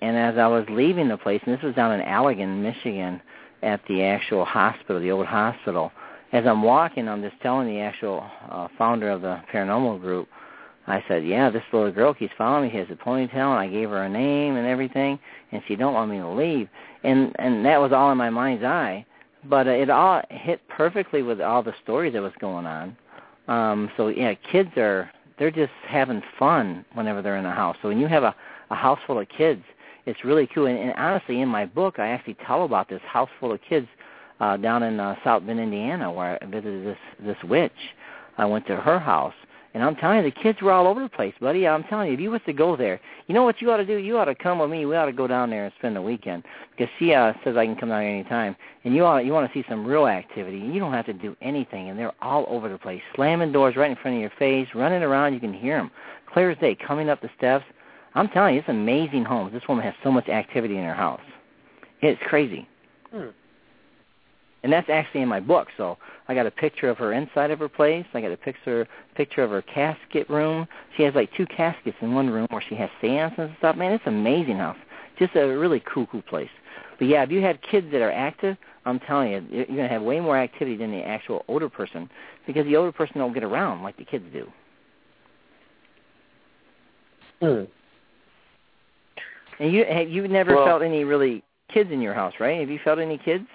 Speaker 5: and as I was leaving the place, and this was down in Allegan, Michigan, at the actual hospital, the old hospital as I'm walking, I'm just telling the actual uh, founder of the paranormal group, I said, yeah, this little girl keeps following me. She has a ponytail, and I gave her a name and everything, and she don't want me to leave. And and that was all in my mind's eye. But uh, it all hit perfectly with all the stories that was going on. Um, so yeah, kids are they're just having fun whenever they're in the house. So when you have a a house full of kids, it's really cool. And, and honestly, in my book, I actually tell about this house full of kids uh, down in uh, South Bend, Indiana, where I visited this this witch. I went to her house, and I'm telling you, the kids were all over the place, buddy. I'm telling you, if you was to go there, you know what you ought to do? You ought to come with me. We ought to go down there and spend the weekend because she uh, says I can come down here anytime. And you ought you want to see some real activity. You don't have to do anything, and they're all over the place, slamming doors right in front of your face, running around. You can hear them clear as day, coming up the steps. I'm telling you, it's amazing homes. This woman has so much activity in her house. It's crazy.
Speaker 4: Hmm.
Speaker 5: And that's actually in my book. So I got a picture of her inside of her place. I got a picture picture of her casket room. She has like two caskets in one room where she has seances and stuff. Man, it's an amazing house. Just a really cool, cool place. But yeah, if you have kids that are active, I'm telling you, you're going to have way more activity than the actual older person because the older person don't get around like the kids do.
Speaker 4: Hmm.
Speaker 5: And you have you never
Speaker 4: Well-
Speaker 5: felt any really kids in your house, right? Have you felt any kids?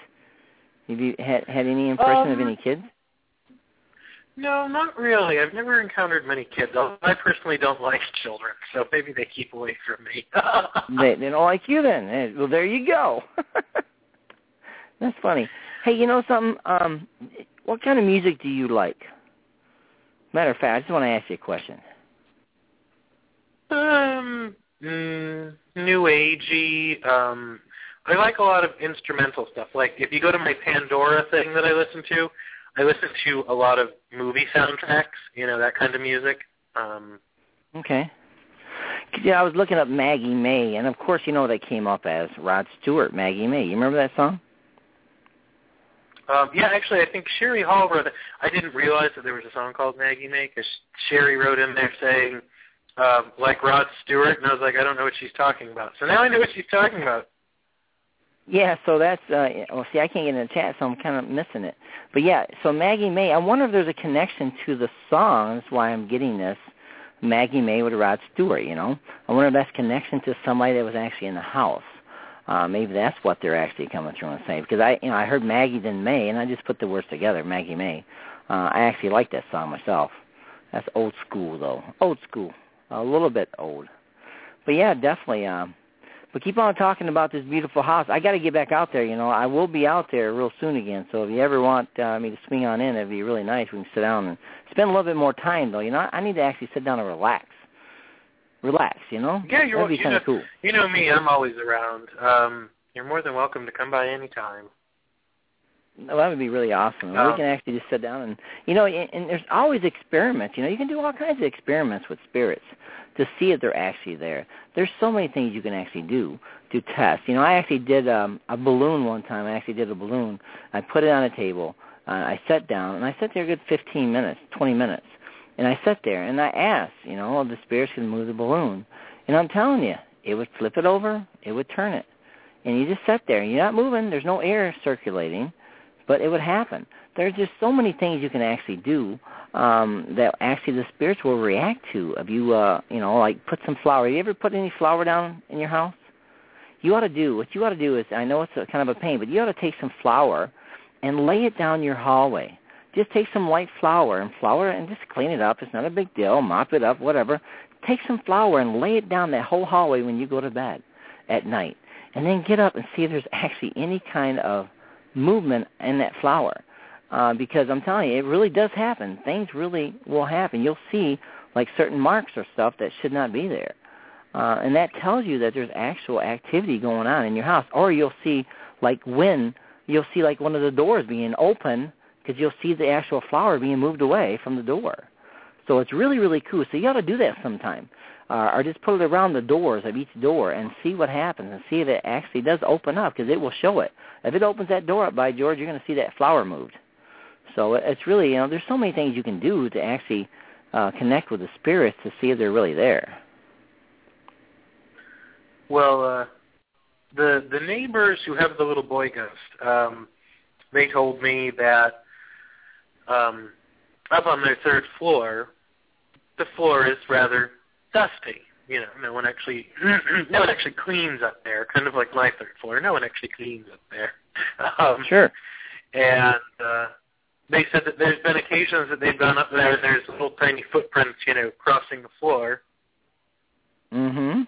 Speaker 5: Have you had had any impression of
Speaker 4: Um,
Speaker 5: any kids?
Speaker 4: No, not really. I've never encountered many kids. I personally don't like children, so maybe they keep away from me.
Speaker 5: they they don't like you then. Well, there you go. That's funny. Hey, you know something? Um, what kind of music do you like? Matter of fact, I just want to ask you a question.
Speaker 4: um, mm, new agey. Um, I like a lot of instrumental stuff. Like if you go to my Pandora thing that I listen to, I listen to a lot of movie soundtracks. You know that kind of music. Um,
Speaker 5: Okay. Yeah, I was looking up Maggie May, and of course, you know what they came up as Rod Stewart, Maggie May. You remember that song?
Speaker 4: Um, yeah, actually, I think Sherry Hall wrote it. I didn't realize that there was a song called Maggie May because Sherry wrote in there saying, um, like Rod Stewart, and I was like, I don't know what she's talking about. So now I know what she's talking about.
Speaker 5: Yeah, so that's uh well see I can't get in the chat so I'm kind of missing it. But yeah, so Maggie May, I wonder if there's a connection to the song, that's why I'm getting this. Maggie May with Rod Stewart, you know. I wonder if that's connection to somebody that was actually in the house. Uh maybe that's what they're actually coming through and saying because I you know, I heard Maggie then May and I just put the words together, Maggie May. Uh I actually like that song myself. That's old school though. Old school. A little bit old. But yeah, definitely um but keep on talking about this beautiful house. I got to get back out there. You know, I will be out there real soon again. So if you ever want uh, me to swing on in, it'd be really nice. We can sit down and spend a little bit more time, though. You know, I need to actually sit down and relax. Relax, you know.
Speaker 4: Yeah, you're
Speaker 5: That'd be
Speaker 4: you
Speaker 5: kind
Speaker 4: know,
Speaker 5: of cool.
Speaker 4: You know me, I'm always around. Um, you're more than welcome to come by anytime.
Speaker 5: Well, that would be really awesome.
Speaker 4: Um,
Speaker 5: we can actually just sit down and, you know, and, and there's always experiments. You know, you can do all kinds of experiments with spirits to see if they're actually there. There's so many things you can actually do to test. You know, I actually did um, a balloon one time. I actually did a balloon. I put it on a table. Uh, I sat down and I sat there a good 15 minutes, 20 minutes, and I sat there and I asked, you know, if the spirits could move the balloon. And I'm telling you, it would flip it over, it would turn it. And you just sit there. You're not moving. There's no air circulating, but it would happen. There's just so many things you can actually do um, that actually the spirits will react to. If you, uh, you know, like put some flour. You ever put any flour down in your house? You ought to do what you ought to do is. I know it's a, kind of a pain, but you ought to take some flour and lay it down your hallway. Just take some white flour and flour and just clean it up. It's not a big deal. Mop it up, whatever. Take some flour and lay it down that whole hallway when you go to bed at night. And then get up and see if there's actually any kind of movement in that flour. Uh, because I'm telling you, it really does happen. Things really will happen. You'll see like certain marks or stuff that should not be there. Uh, and that tells you that there's actual activity going on in your house. Or you'll see like when you'll see like one of the doors being open because you'll see the actual flour being moved away from the door. So it's really, really cool. So you ought to do that sometime. Uh, or just put it around the doors of each door and see what happens and see if it actually does open up because it will show it. If it opens that door up by George, you're going to see that flour moved. So it's really, you know, there's so many things you can do to actually uh, connect with the spirits to see if they're really there.
Speaker 4: Well, uh, the the neighbors who have the little boy ghost, um, they told me that um, up on their third floor, the floor is rather dusty. You know, no one actually no one actually cleans up there. Kind of like my third floor, no one actually cleans up there. Um,
Speaker 5: sure.
Speaker 4: And uh, they said that there's been occasions that they've gone up there and there's little tiny footprints, you know, crossing the floor.
Speaker 5: Mhm.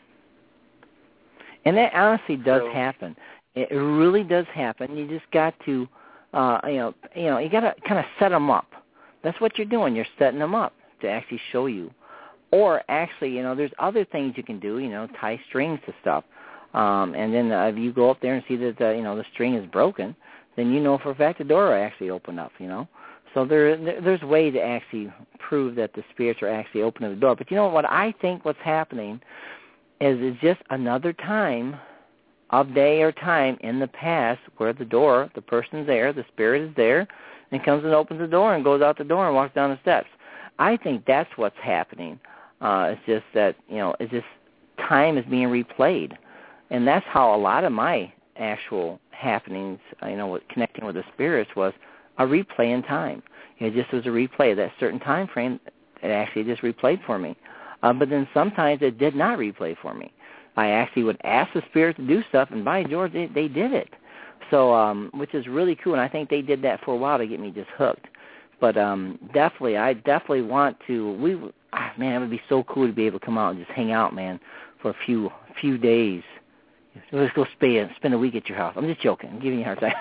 Speaker 5: And that honestly does
Speaker 4: So-
Speaker 5: happen. It really does happen. You just got to, uh, you know, you know, you got to kind of set them up. That's what you're doing. You're setting them up to actually show you. Or actually, you know, there's other things you can do. You know, tie strings to stuff. Um, and then uh, if you go up there and see that the, you know the string is broken, then you know for a fact the door actually opened up. You know, so there, there there's way to actually prove that the spirits are actually opening the door. But you know what I think what's happening is it's just another time of day or time in the past where the door, the person's there, the spirit is there, and comes and opens the door and goes out the door and walks down the steps. I think that's what's happening. Uh, it's just that you know, it's just time is being replayed, and that's how a lot of my actual happenings, uh, you know, with connecting with the spirits was a replay in time. It just was a replay of that certain time frame. It actually just replayed for me. Uh, but then sometimes it did not replay for me. I actually would ask the spirit to do stuff, and by George, they, they did it. So, um, which is really cool, and I think they did that for a while to get me just hooked. But um, definitely, I definitely want to. We, ah, man, it would be so cool to be able to come out and just hang out, man, for a few few days. Let's go spend spend a week at your house. I'm just joking. I'm giving you a hard time.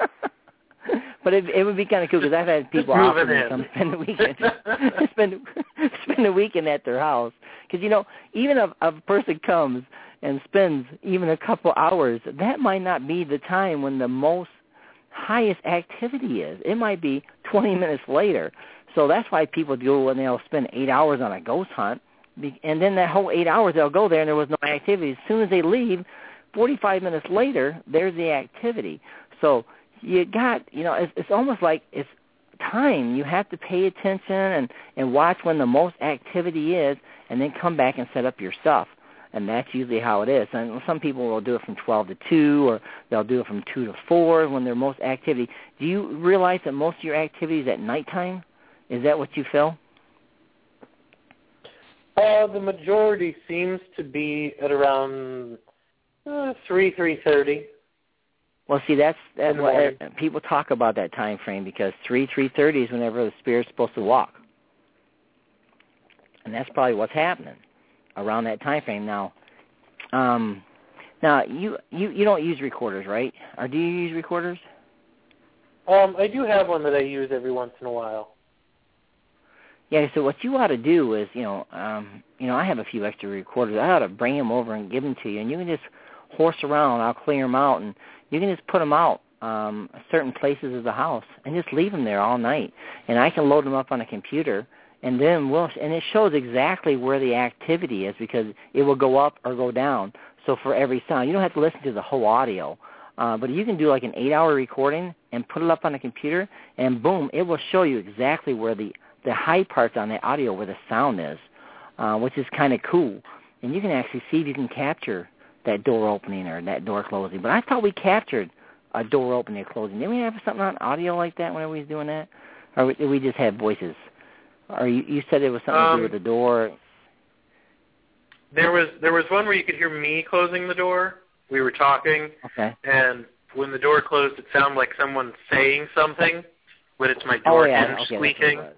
Speaker 5: but it it would be kind of cool because I've had people offer me to come spend the weekend, spend spend a weekend at their house. Because you know, even if a person comes and spends even a couple hours, that might not be the time when the most highest activity is. It might be 20 minutes later. So that's why people go and they'll spend eight hours on a ghost hunt, and then that whole eight hours they'll go there and there was no activity. As soon as they leave, 45 minutes later, there's the activity. So you got, you know, it's, it's almost like it's time. You have to pay attention and and watch when the most activity is, and then come back and set up your stuff. And that's usually how it is. And some people will do it from 12 to 2, or they'll do it from 2 to 4 when they're most activity. Do you realize that most of your activity is at nighttime? Is that what you feel?
Speaker 4: Uh, the majority seems to be at around uh, three three thirty.
Speaker 5: Well, see, that's that's
Speaker 4: In the
Speaker 5: what uh, people talk about that time frame because three three thirty is whenever the spirit's supposed to walk, and that's probably what's happening around that time frame. Now, um, now you you you don't use recorders, right? Or do you use recorders?
Speaker 4: Um, I do have one that I use every once in a while.
Speaker 5: Yeah. So what you ought to do is, you know, um, you know, I have a few extra recorders. I ought to bring them over and give them to you, and you can just horse around. I'll clear them out, and you can just put them out um, certain places of the house and just leave them there all night. And I can load them up on a computer, and then we'll and it shows exactly where the activity is because it will go up or go down. So for every sound, you don't have to listen to the whole audio. Uh, but you can do like an eight-hour recording and put it up on a computer, and boom, it will show you exactly where the the high parts on the audio where the sound is, uh, which is kind of cool. and you can actually see if you can capture that door opening or that door closing. But I thought we captured a door opening or closing. Didn't we have something on audio like that whenever we was doing that, or did we just have voices? Or you, you said it was something
Speaker 4: Um,
Speaker 5: to do with the door.
Speaker 4: There was there was one where you could hear me closing the door. We were talking,
Speaker 5: Okay.
Speaker 4: and when the door closed, it sounded like someone saying something, but it's my
Speaker 5: Oh
Speaker 4: door
Speaker 5: yeah.
Speaker 4: hinge
Speaker 5: Okay.
Speaker 4: squeaking.
Speaker 5: That's what it was.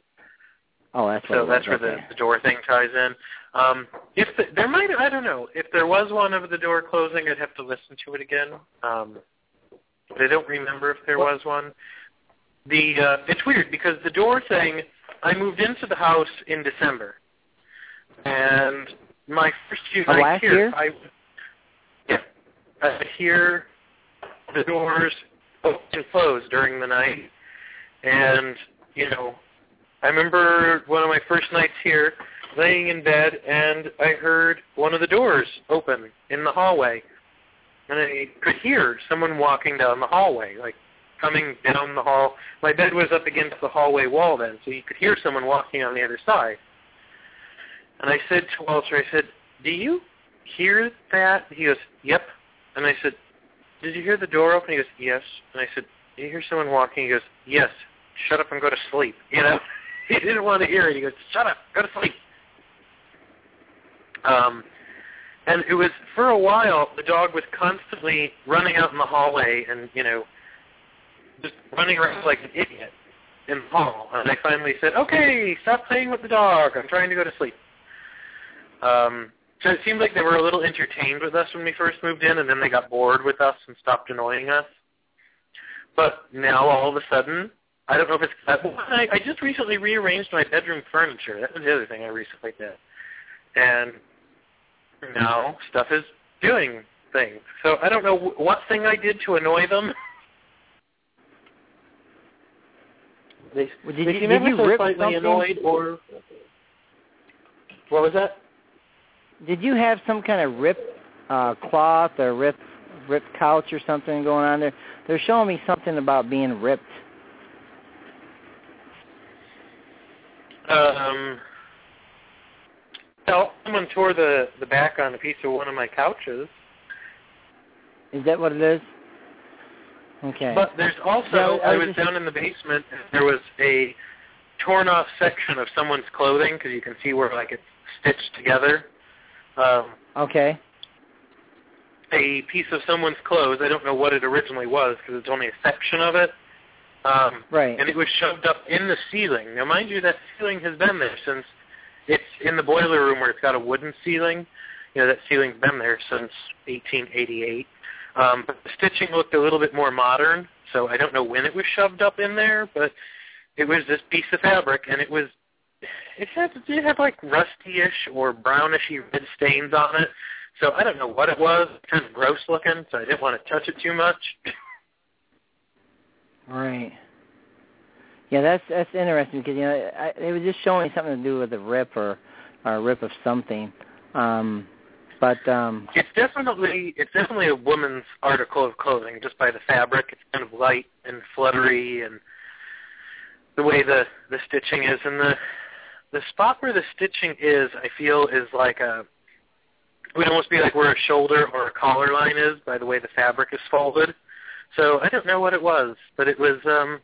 Speaker 5: Oh, that's
Speaker 4: so that's where
Speaker 5: okay.
Speaker 4: the, the door thing ties in. Um, if the, there might, I don't know, if there was one of the door closing, I'd have to listen to it again. Um, but I don't remember if there was one. The uh, it's weird because the door thing. I moved into the house in December, and my first few nights
Speaker 5: last
Speaker 4: here,
Speaker 5: year?
Speaker 4: I yeah, I would hear the doors open and close during the night, and you know I remember one of my first nights here, laying in bed, and I heard one of the doors open in the hallway, and I could hear someone walking down the hallway, like coming down the hall. My bed was up against the hallway wall then, so you could hear someone walking on the other side. And I said to Walter, I said, "Do you hear that?" He goes, "Yep." And I said, "Did you hear the door open?" He goes, "Yes." And I said, "Do you hear someone walking?" He goes, "Yes." Shut up and go to sleep. You know. he didn't want to hear it. He goes, "Shut up, go to sleep." Um, and it was for a while. The dog was constantly running out in the hallway, and you know, just running around like an idiot in the hall. And I finally said, "Okay, stop playing with the dog. I'm trying to go to sleep." Um, so it seemed like they were a little entertained with us when we first moved in, and then they got bored with us and stopped annoying us. But now all of a sudden, I don't know if it's that. Well, I, I just recently rearranged my bedroom furniture. That was the other thing I recently did, and now stuff is doing things. So I don't know what thing I did to annoy them. They,
Speaker 5: Well, did
Speaker 4: they
Speaker 5: you-
Speaker 4: seem
Speaker 5: did you
Speaker 4: so
Speaker 5: rip
Speaker 4: slightly
Speaker 5: something?
Speaker 4: annoyed, or what was that?
Speaker 5: Did you have some kind of rip uh, cloth or rip ripped couch or something going on there? They're showing me something about being ripped.
Speaker 4: Um, well, someone tore the the back on a piece of one of my couches.
Speaker 5: Is that what it is? Okay.
Speaker 4: But there's also
Speaker 5: Yeah, I
Speaker 4: I
Speaker 5: was
Speaker 4: down in the basement. And there was a torn off section of someone's clothing because you can see where like it's stitched together. Um,
Speaker 5: okay.
Speaker 4: a piece of someone's clothes. I don't know what it originally was because it's only a section of it. Um,
Speaker 5: Right.
Speaker 4: and it was shoved up in the ceiling. Now, mind you, that ceiling has been there since it's in the boiler room where it's got a wooden ceiling. You know, that ceiling's been there since 1888. Um, but the stitching looked a little bit more modern, so I don't know when it was shoved up in there, but it was this piece of fabric, and it was it had it had like rusty-ish or brownishy red stains on it. So I don't know what it was. Kind of gross looking, so I didn't want to touch it too much.
Speaker 5: Right. Yeah, that's that's interesting because you know I, they were just showing me something to do with a rip or, or a rip of something. Um, but um,
Speaker 4: It's definitely it's definitely a woman's article of clothing just by the fabric. It's kind of light and fluttery and the way the the stitching is and the the spot where the stitching is, I feel, is like a it would almost be like where a shoulder or a collar line is by the way the fabric is folded. So I don't know what it was, but it was um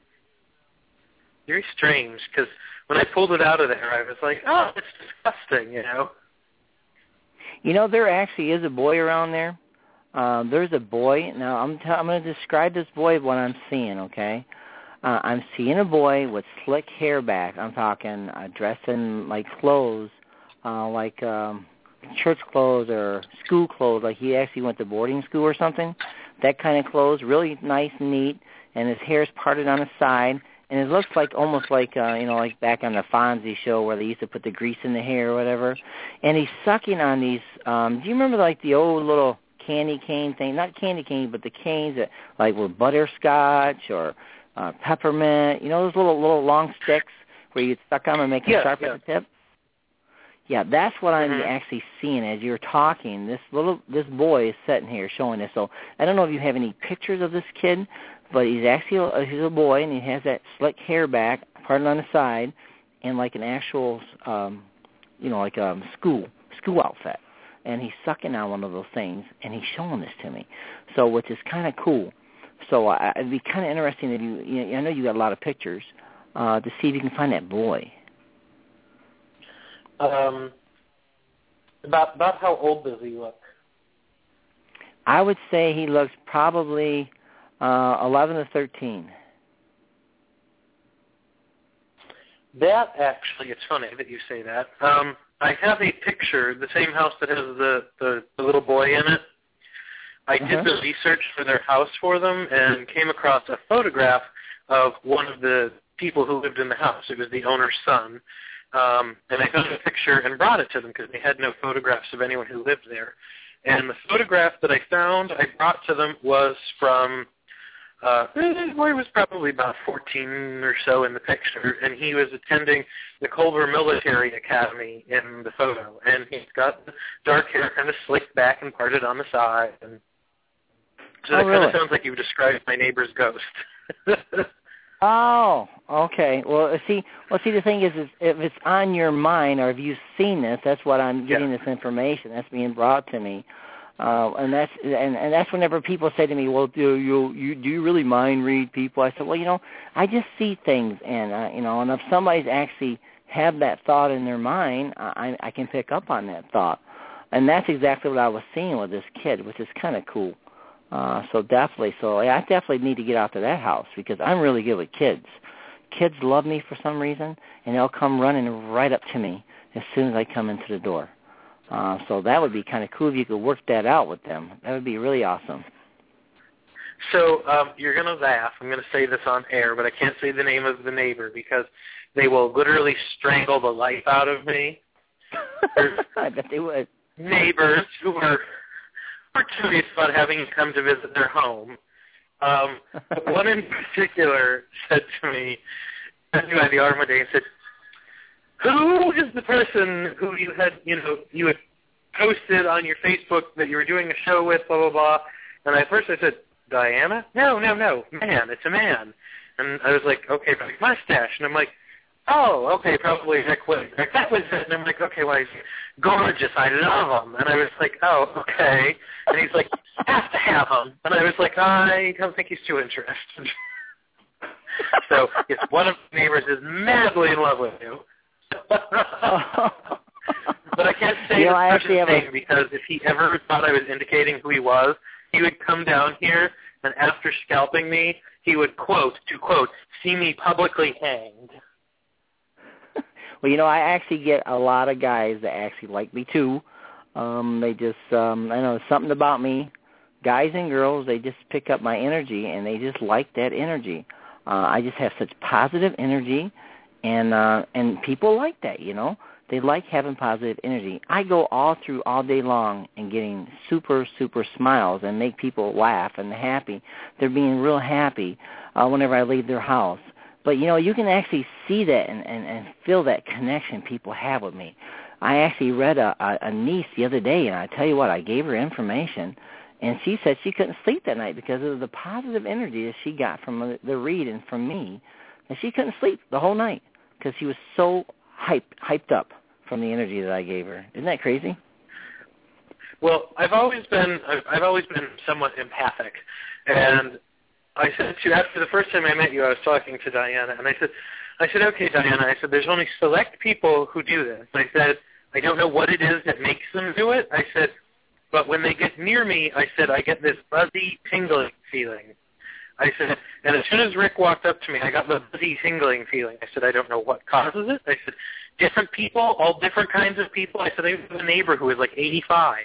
Speaker 4: very strange because when I pulled it out of there, I was like, oh, it's disgusting, you know.
Speaker 5: you know there actually is a boy around there. Um, there's a boy. Now I'm t- I'm going to describe this boy what I'm seeing. Okay. Uh, I'm seeing a boy with slick hair back. I'm talking uh, dressed in like clothes, uh, like um, church clothes or school clothes. Like he actually went to boarding school or something. That kind of clothes, really nice and neat. And his hair's parted on the side, and it looks like almost like uh, you know, like back on the Fonzie show where they used to put the grease in the hair or whatever. And he's sucking on these. um Do you remember like the old little candy cane thing? Not candy cane, but the canes that like were butterscotch or uh, peppermint. You know those little little long sticks where you suck on them and make
Speaker 4: Yeah,
Speaker 5: them sharp
Speaker 4: yeah.
Speaker 5: at the tip. Yeah, that's what I'm
Speaker 4: Mhm.
Speaker 5: actually seeing as you're talking. This little this boy is sitting here showing this. So I don't know if you have any pictures of this kid, but he's actually a, he's a boy and he has that slick hair back, parted on the side, and like an actual um, you know, like um school school outfit. and he's sucking on one of those things, and he's showing this to me. So, which is kind of cool. So uh, it'd be kind of interesting that you, you know, I know you got a lot of pictures, uh, to see if you can find that boy.
Speaker 4: Um, about about how old does he look?
Speaker 5: I would say he looks probably uh, 11 to 13.
Speaker 4: That actually, it's funny that you say that. Um, I have a picture, the same house that has the the, the little boy in it. I
Speaker 5: Uh-huh.
Speaker 4: did the research for their house for them and came across a photograph of one of the people who lived in the house. It was the owner's son. Um, and I found a picture and brought it to them because they had no photographs of anyone who lived there. And the photograph that I found, I brought to them was from uh, the boy was probably about 14 or so in the picture, and he was attending the Culver Military Academy in the photo. And he's got dark hair kind of slicked back and parted on the side. And so
Speaker 5: Oh,
Speaker 4: that kind of sounds like you've described my neighbor's ghost.
Speaker 5: Oh, okay. Well, uh, see, well, see, the thing is, is if it's on your mind or if you've seen this, that's what I'm getting
Speaker 4: Yeah.
Speaker 5: this information. That's being brought to me, uh, and that's and and that's whenever people say to me, "Well, do you you do you really mind read people?" I said, "Well, you know, I just see things, and uh, you know, and if somebody's actually have that thought in their mind, I I can pick up on that thought, and that's exactly what I was seeing with this kid, which is kind of cool." Uh, so definitely, so I definitely need to get out to that house because I'm really good with kids. Kids love me for some reason, and they'll come running right up to me as soon as I come into the door. Uh, so that would be kind of cool if you could work that out with them. That would be really awesome.
Speaker 4: So um, you're going to laugh. I'm going to say this on air, but I can't say the name of the neighbor because they will literally strangle the life out of me.
Speaker 5: I bet they would.
Speaker 4: Neighbors who were, were curious about having come to visit their home. Um, one in particular said to me, me by the arm one day and said, "Who is the person who you had, you know, you had posted on your Facebook that you were doing a show with, blah blah blah?" And at first I said, "Diana? No, no, no, man, it's a man." And I was like, "Okay, but mustache." And I'm like, "Oh, okay, probably Rick Waid." Like, that was it. And I'm like, "Okay, well, he's gorgeous. I love him." And I was like, "Oh, okay." And he's like, "Have to have him." And I was like, "I don't think he's too interested." so if one of the neighbors is madly in love with you. but I can't say
Speaker 5: You know, I actually have a-
Speaker 4: because if he ever thought I was indicating who he was, he would come down here and after scalping me, he would quote to quote, "See me publicly hanged."
Speaker 5: Well, you know, I actually get a lot of guys that actually like me too. Um, they just, um, I know something about me. Guys and girls, they just pick up my energy and they just like that energy. Uh, I just have such positive energy, and uh, and people like that. You know, they like having positive energy. I go all through all day long and getting super super smiles and make people laugh and happy. They're being real happy uh, whenever I leave their house. But you know, you can actually see that and, and, and feel that connection people have with me. I actually read a, a, a niece the other day, and I tell you what, I gave her information, and she said she couldn't sleep that night because of the positive energy that she got from the, read and from me, and she couldn't sleep the whole night because she was so hyped hyped up from the energy that I gave her. Isn't that crazy?
Speaker 4: Well, I've always been I've, I've always been somewhat empathic, and I said to after the first time I met you, I was talking to Diana, and I said, I said, okay, Diana, I said, there's only select people who do this. I said, I don't know what it is that makes them do it. I said, but when they get near me, I said, I get this buzzy, tingling feeling. I said, and as soon as Rick walked up to me, I got the buzzy, tingling feeling. I said, I don't know what causes it. I said, different people, all different kinds of people. I said, I have a neighbor who is like 85.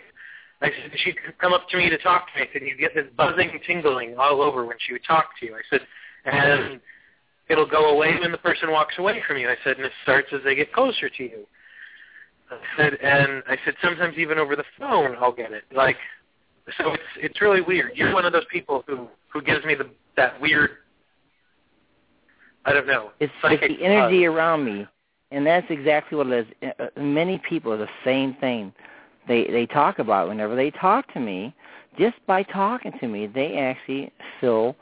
Speaker 4: I said, she'd come up to me to talk to me. I said, you get this buzzing, tingling all over when she would talk to you. I said, and it'll go away when the person walks away from you. I said, and it starts as they get closer to you. I said, and I said, sometimes even over the phone I'll get it. Like, so it's it's really weird. You're one of those people who who gives me the that weird. I don't know.
Speaker 5: It's, it's the energy
Speaker 4: buzz.
Speaker 5: around me, and that's exactly what it is. Uh, uh, Many people are the same thing. They they talk about whenever they talk to me. Just by talking to me, they actually feel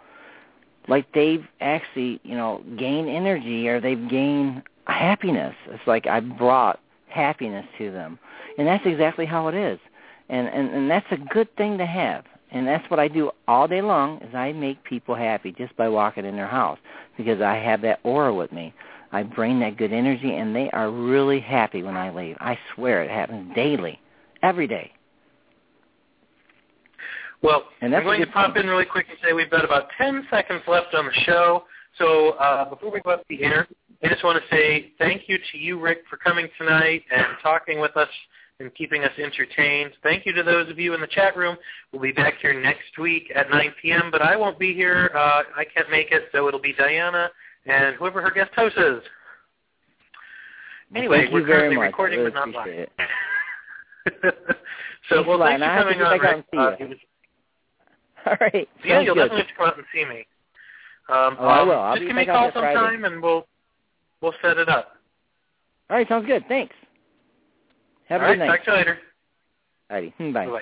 Speaker 5: like they've actually you know gained energy or they've gained happiness. It's like I brought happiness to them, and that's exactly how it is. and and and that's a good thing to have. And that's what I do all day long is I make people happy just by walking in their house because I have that aura with me. I bring that good energy and they are really happy when I leave. I swear it happens daily, every day.
Speaker 4: Well,
Speaker 5: And
Speaker 4: I'm
Speaker 5: that's
Speaker 4: going to pop
Speaker 5: thing.
Speaker 4: in really quick and say we've got about 10 seconds left on the show. So uh, before we go off the air, I just want to say thank you to you, Rick, for coming tonight and talking with us and keeping us entertained. Thank you to those of you in the chat room. We'll be back here next week at 9 p.m., but I won't be here. Uh, I can't make it, so it'll be Diana and whoever her guest host is. Anyway, we're currently recording
Speaker 5: really
Speaker 4: but not live. so, well, thanks for coming on, Rick.
Speaker 5: see
Speaker 4: Uh, was
Speaker 5: All right.
Speaker 4: yeah,
Speaker 5: sounds
Speaker 4: you'll
Speaker 5: good.
Speaker 4: definitely have to come out and see me. Um,
Speaker 5: Oh, I
Speaker 4: um,
Speaker 5: will. I'll
Speaker 4: just give me a call
Speaker 5: Friday.
Speaker 4: sometime, and we'll we'll set it up.
Speaker 5: All right, sounds good. Thanks. Have
Speaker 4: All
Speaker 5: a
Speaker 4: right,
Speaker 5: good night.
Speaker 4: talk to you later.
Speaker 5: Alrighty. Hmm, Bye.
Speaker 4: Bye.